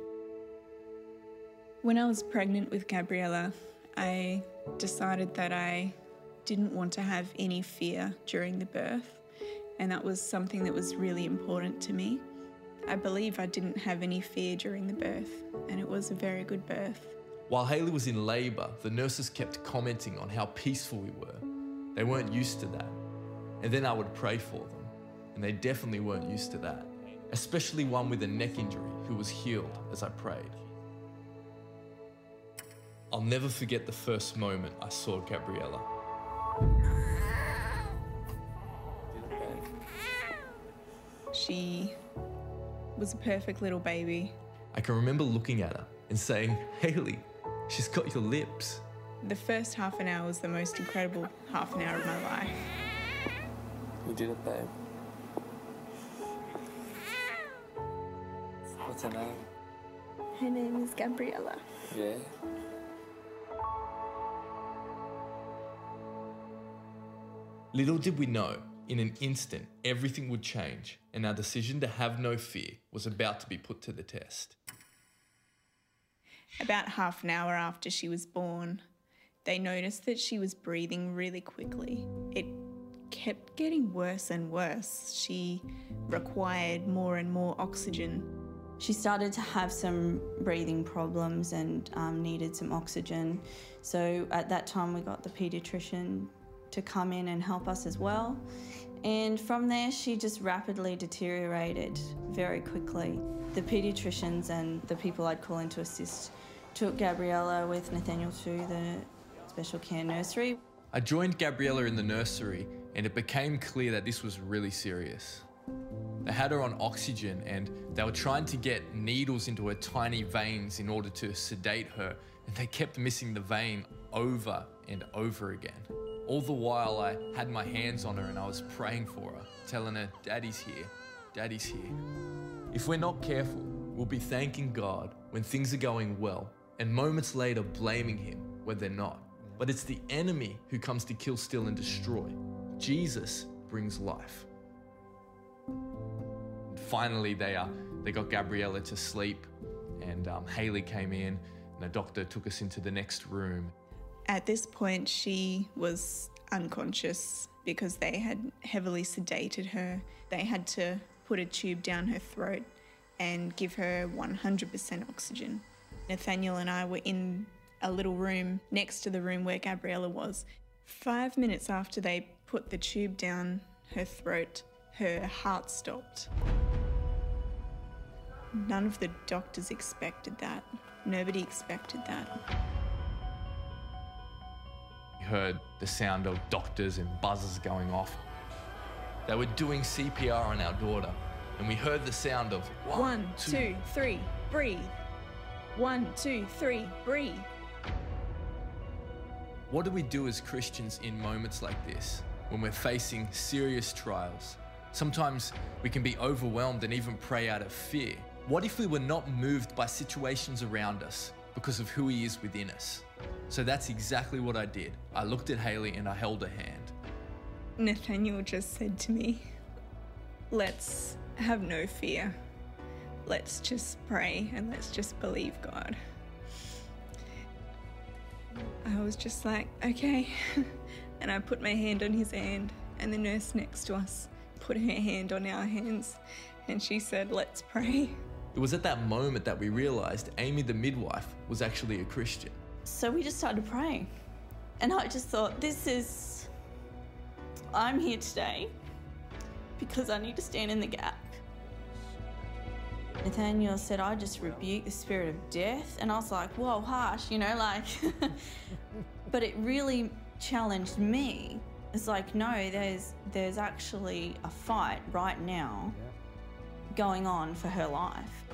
When I was pregnant with Gabriella, I decided that I didn't want to have any fear during the birth, and that was something that was really important to me. I believe I didn't have any fear during the birth, and it was a very good birth. While Haley was in labour, the nurses kept commenting on how peaceful we were. They weren't used to that. And then I would pray for them and they definitely weren't used to that, especially one with a neck injury who was healed as I prayed. I'll never forget the first moment I saw Gabriella. She was a perfect little baby. I can remember looking at her and saying, Haley, she's got your lips. The first half an hour was the most incredible half an hour of my life. You did it, babe. What's her name? Her name is Gabriella. Yeah. Little did we know, in an instant, everything would change, and our decision to have no fear was about to be put to the test. About half an hour after she was born, they noticed that she was breathing really quickly. It kept getting worse and worse. She required more and more oxygen. She started to have some breathing problems and um, needed some oxygen. So at that time, we got the paediatrician to come in and help us as well. And from there, she just rapidly deteriorated very quickly. The paediatricians and the people I'd call in to assist took Gabriella with Nathaniel to the special care nursery. I joined Gabriella in the nursery, and it became clear that this was really serious. They had her on oxygen and they were trying to get needles into her tiny veins in order to sedate her, and they kept missing the vein over and over again. All the while, I had my hands on her and I was praying for her, telling her, Daddy's here, Daddy's here. If we're not careful, we'll be thanking God when things are going well, and moments later blaming Him when they're not. But it's the enemy who comes to kill, steal, and destroy. Jesus brings life finally, they uh, they got Gabriella to sleep, and um, Haley came in, and the doctor took us into the next room. At this point, she was unconscious because they had heavily sedated her. They had to put a tube down her throat and give her 100% oxygen. Nathaniel and I were in a little room next to the room where Gabriella was. Five minutes after they put the tube down her throat, her heart stopped. None of the doctors expected that. Nobody expected that. We heard the sound of doctors and buzzers going off. They were doing CPR on our daughter, and we heard the sound of One, two, three, breathe. One, two, three, breathe. What do we do as Christians in moments like this when we're facing serious trials? Sometimes we can be overwhelmed and even pray out of fear. What if we were not moved by situations around us because of who He is within us? So that's exactly what I did. I looked at Haley and I held her hand. Nathaniel just said to me, Let's have no fear. Let's just pray and let's just believe God. I was just like, okay. (laughs) and I put my hand on his hand, and the nurse next to us put her hand on our hands, and she said, let's pray. It was at that moment that we realized Amy, the midwife, was actually a Christian. So we just started praying. And I just thought, this is. I'm here today because I need to stand in the gap. Nathaniel said, I just rebuke the spirit of death. And I was like, whoa, harsh, you know, like. (laughs) but it really challenged me. It's like, no, there's there's actually a fight right now going on for her life.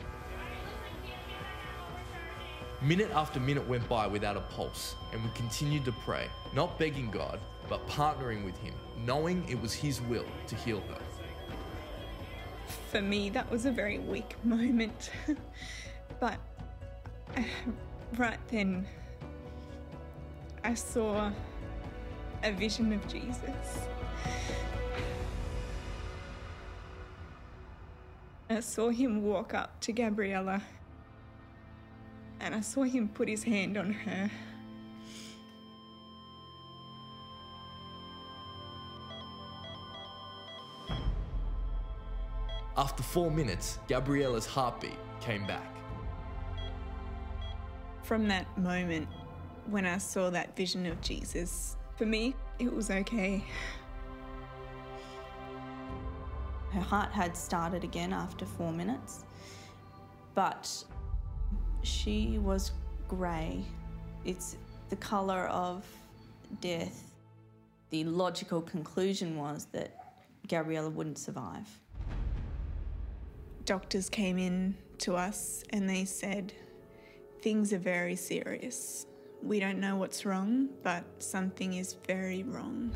Minute after minute went by without a pulse, and we continued to pray, not begging God, but partnering with Him, knowing it was His will to heal her. For me, that was a very weak (laughs) moment. but uh, (sighs) right then, I saw a vision of Jesus. I saw him walk up to Gabriella and I saw him put his hand on her. After four minutes, Gabriella's heartbeat came back. From that moment, when I saw that vision of Jesus, for me, it was okay. Her heart had started again after four minutes, but she was grey. It's the colour of death. The logical conclusion was that Gabriella wouldn't survive. Doctors came in to us and they said, Things are very serious. We don't know what's wrong, but something is very wrong.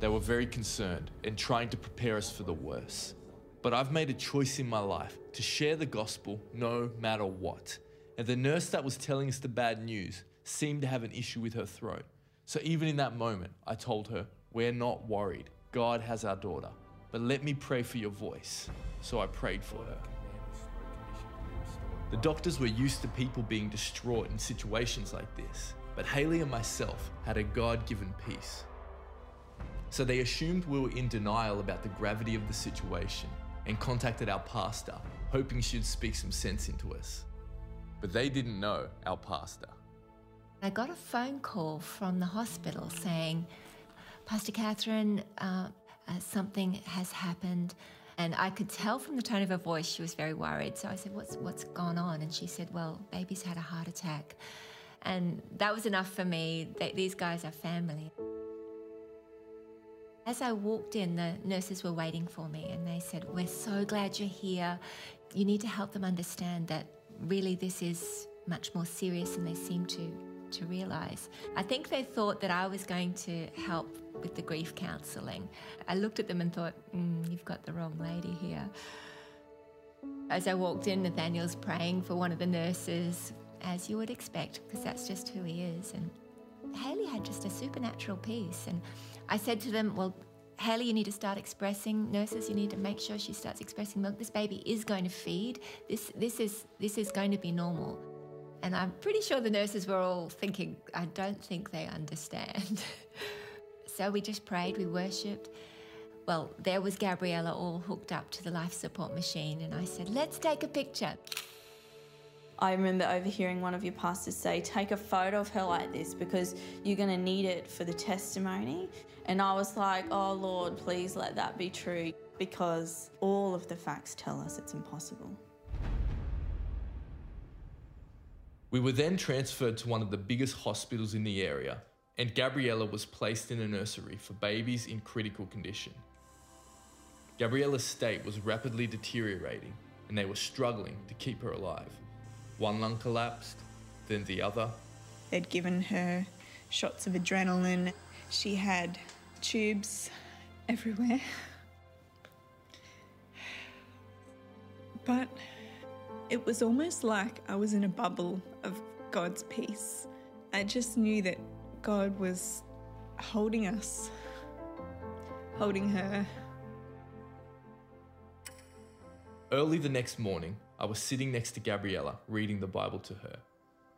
They were very concerned and trying to prepare us for the worst. But I've made a choice in my life to share the gospel no matter what. And the nurse that was telling us the bad news seemed to have an issue with her throat. So even in that moment, I told her, We're not worried. God has our daughter. But let me pray for your voice. So I prayed for her. The doctors were used to people being distraught in situations like this, but Haley and myself had a God given peace. So they assumed we were in denial about the gravity of the situation and contacted our pastor, hoping she'd speak some sense into us. But they didn't know our pastor. I got a phone call from the hospital saying, Pastor Catherine, uh, uh, something has happened. And I could tell from the tone of her voice she was very worried. So I said, What's, what's gone on? And she said, Well, baby's had a heart attack. And that was enough for me. They, these guys are family. As I walked in, the nurses were waiting for me and they said, We're so glad you're here. You need to help them understand that really this is much more serious than they seem to, to realize. I think they thought that I was going to help with the grief counselling. I looked at them and thought, mm, You've got the wrong lady here. As I walked in, Nathaniel's praying for one of the nurses, as you would expect, because that's just who he is. And Haley had just a supernatural peace. And I said to them, Well, Haley, you need to start expressing. Nurses, you need to make sure she starts expressing milk. This baby is going to feed. This, this, is, this is going to be normal. And I'm pretty sure the nurses were all thinking, I don't think they understand. (laughs) so we just prayed, we worshipped. Well, there was Gabriella all hooked up to the life support machine, and I said, Let's take a picture. I remember overhearing one of your pastors say, Take a photo of her like this because you're going to need it for the testimony. And I was like, Oh Lord, please let that be true because all of the facts tell us it's impossible. We were then transferred to one of the biggest hospitals in the area, and Gabriella was placed in a nursery for babies in critical condition. Gabriella's state was rapidly deteriorating, and they were struggling to keep her alive. One lung collapsed, then the other. They'd given her shots of adrenaline. She had tubes everywhere. But it was almost like I was in a bubble of God's peace. I just knew that God was holding us, holding her. Early the next morning, I was sitting next to Gabriella reading the Bible to her.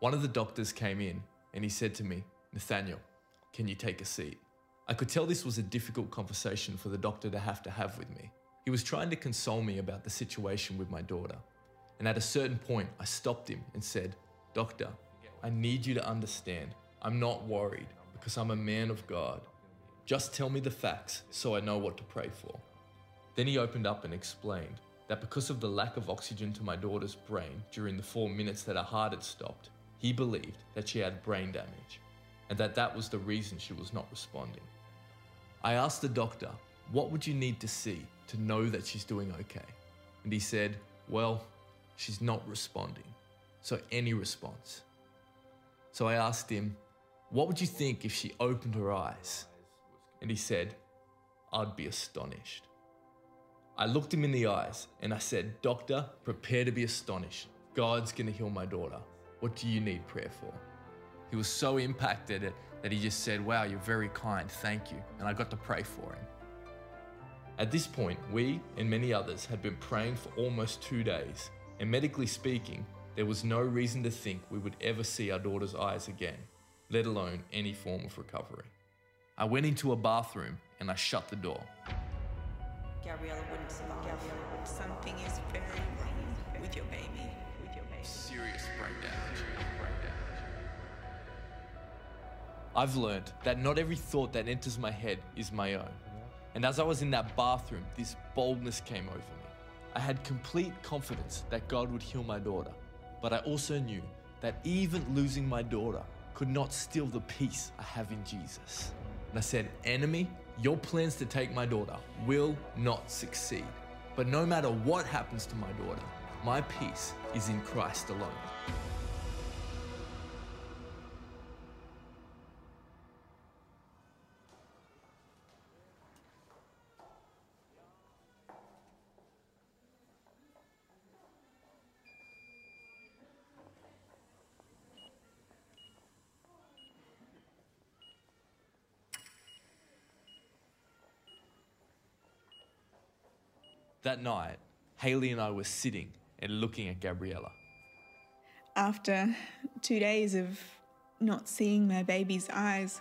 One of the doctors came in and he said to me, Nathaniel, can you take a seat? I could tell this was a difficult conversation for the doctor to have to have with me. He was trying to console me about the situation with my daughter. And at a certain point, I stopped him and said, Doctor, I need you to understand. I'm not worried because I'm a man of God. Just tell me the facts so I know what to pray for. Then he opened up and explained that because of the lack of oxygen to my daughter's brain during the four minutes that her heart had stopped, he believed that she had brain damage and that that was the reason she was not responding. I asked the doctor, What would you need to see to know that she's doing okay? And he said, Well, she's not responding. So any response. So I asked him, What would you think if she opened her eyes? And he said, I'd be astonished. I looked him in the eyes and I said, Doctor, prepare to be astonished. God's going to heal my daughter. What do you need prayer for? He was so impacted that he just said, Wow, you're very kind. Thank you. And I got to pray for him. At this point, we and many others had been praying for almost two days, and medically speaking, there was no reason to think we would ever see our daughter's eyes again, let alone any form of recovery. I went into a bathroom and I shut the door. Gabriella wouldn't survive. Gabriella, something is very wrong with your baby. With your baby. Serious breakdown. damage. Brain. I've learned that not every thought that enters my head is my own. And as I was in that bathroom, this boldness came over me. I had complete confidence that God would heal my daughter, but I also knew that even losing my daughter could not steal the peace I have in Jesus. And I said, Enemy, your plans to take my daughter will not succeed. But no matter what happens to my daughter, my peace is in Christ alone. That night, Haley and I were sitting and looking at Gabriella. After two days of not seeing my baby's eyes,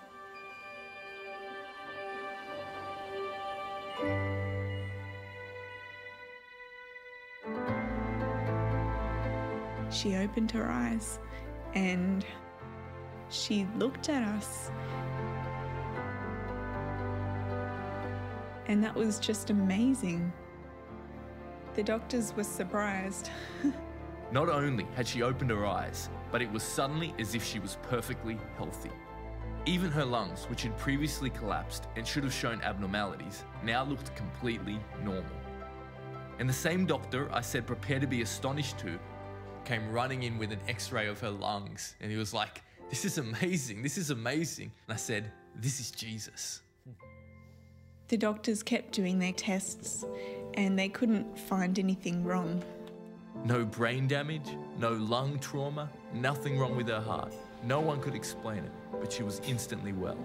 she opened her eyes and she looked at us. And that was just amazing. The doctors were surprised. (laughs) Not only had she opened her eyes, but it was suddenly as if she was perfectly healthy. Even her lungs, which had previously collapsed and should have shown abnormalities, now looked completely normal. And the same doctor I said prepare to be astonished to came running in with an x ray of her lungs, and he was like, This is amazing, this is amazing. And I said, This is Jesus. The doctors kept doing their tests and they couldn't find anything wrong. No brain damage, no lung trauma, nothing wrong with her heart. No one could explain it, but she was instantly well.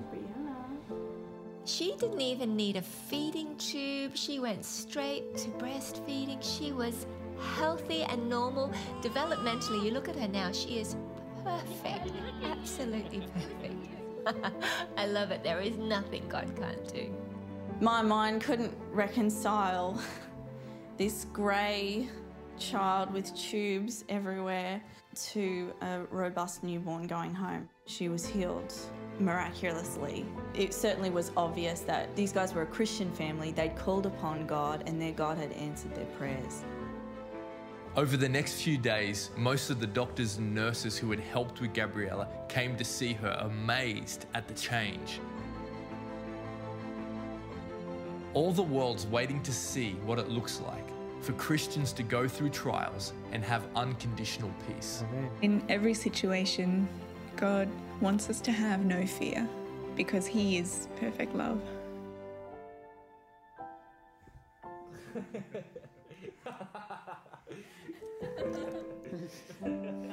She didn't even need a feeding tube. She went straight to breastfeeding. She was healthy and normal. Developmentally, you look at her now, she is perfect. Absolutely perfect. (laughs) I love it. There is nothing God can't do. My mind couldn't reconcile (laughs) this grey child with tubes everywhere to a robust newborn going home. She was healed miraculously. It certainly was obvious that these guys were a Christian family. They'd called upon God and their God had answered their prayers. Over the next few days, most of the doctors and nurses who had helped with Gabriella came to see her amazed at the change. All the world's waiting to see what it looks like for Christians to go through trials and have unconditional peace. In every situation, God wants us to have no fear because He is perfect love. (laughs)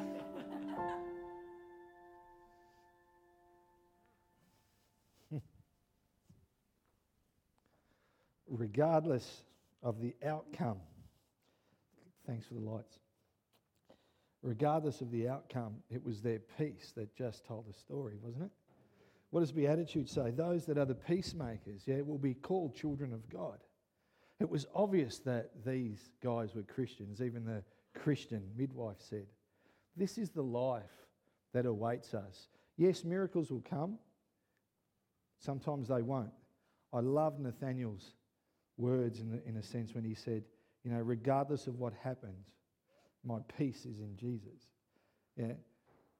regardless of the outcome. Thanks for the lights. Regardless of the outcome, it was their peace that just told the story, wasn't it? What does Beatitude say? Those that are the peacemakers, yeah, will be called children of God. It was obvious that these guys were Christians, even the Christian midwife said. This is the life that awaits us. Yes, miracles will come, sometimes they won't. I love Nathaniel's words in, the, in a sense when he said, you know, regardless of what happens, my peace is in Jesus. Yeah.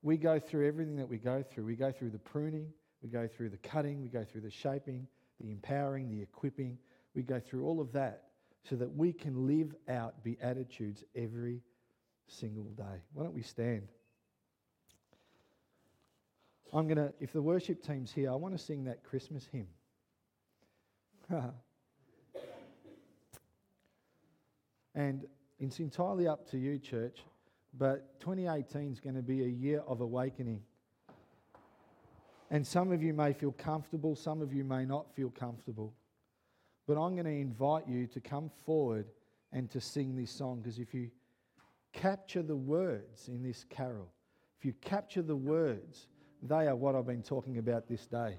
We go through everything that we go through. We go through the pruning, we go through the cutting, we go through the shaping, the empowering, the equipping. We go through all of that so that we can live out beatitudes every single day. Why don't we stand? I'm going to, if the worship team's here, I want to sing that Christmas hymn. (laughs) And it's entirely up to you, church, but 2018 is going to be a year of awakening. And some of you may feel comfortable, some of you may not feel comfortable. But I'm going to invite you to come forward and to sing this song because if you capture the words in this carol, if you capture the words, they are what I've been talking about this day.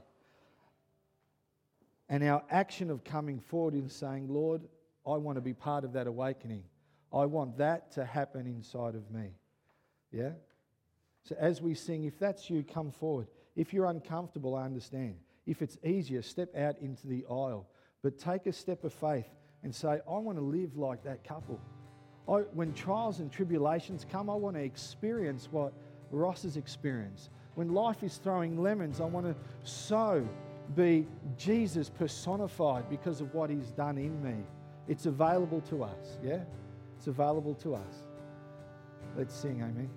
And our action of coming forward in saying, Lord, I want to be part of that awakening. I want that to happen inside of me. Yeah? So as we sing, if that's you, come forward. If you're uncomfortable, I understand. If it's easier, step out into the aisle. But take a step of faith and say, I want to live like that couple. I, when trials and tribulations come, I want to experience what Ross has experienced. When life is throwing lemons, I want to so be Jesus personified because of what he's done in me. It's available to us, yeah? It's available to us. Let's sing, amen.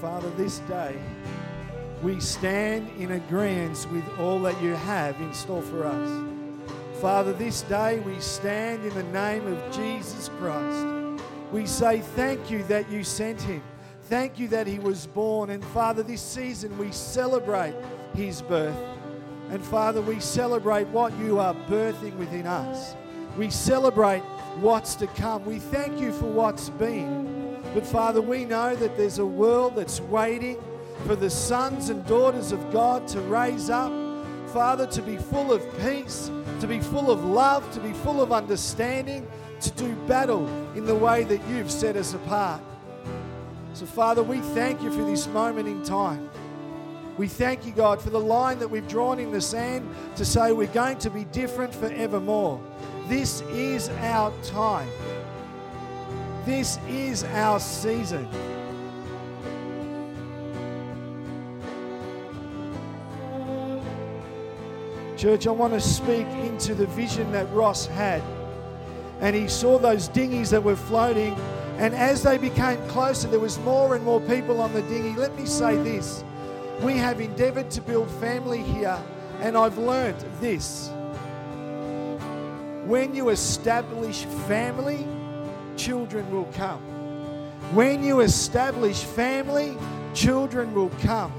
Father, this day we stand in agreement with all that you have in store for us. Father, this day we stand in the name of Jesus Christ. We say thank you that you sent him. Thank you that he was born. And Father, this season we celebrate his birth. And Father, we celebrate what you are birthing within us. We celebrate what's to come. We thank you for what's been. But Father, we know that there's a world that's waiting for the sons and daughters of God to raise up. Father, to be full of peace, to be full of love, to be full of understanding, to do battle in the way that you've set us apart. So, Father, we thank you for this moment in time. We thank you, God, for the line that we've drawn in the sand to say we're going to be different forevermore. This is our time. This is our season. Church, I want to speak into the vision that Ross had. And he saw those dinghies that were floating. And as they became closer, there was more and more people on the dinghy. Let me say this we have endeavored to build family here, and I've learned this. When you establish family, children will come. When you establish family, children will come.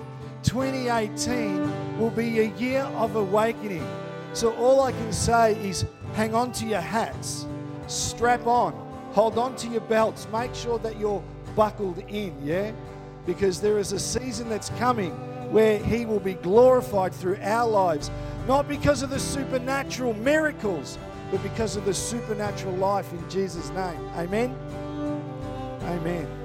2018 will be a year of awakening. So all I can say is hang on to your hats, strap on, hold on to your belts, make sure that you're buckled in, yeah? Because there is a season that's coming where He will be glorified through our lives, not because of the supernatural miracles, but because of the supernatural life in Jesus' name. Amen. Amen.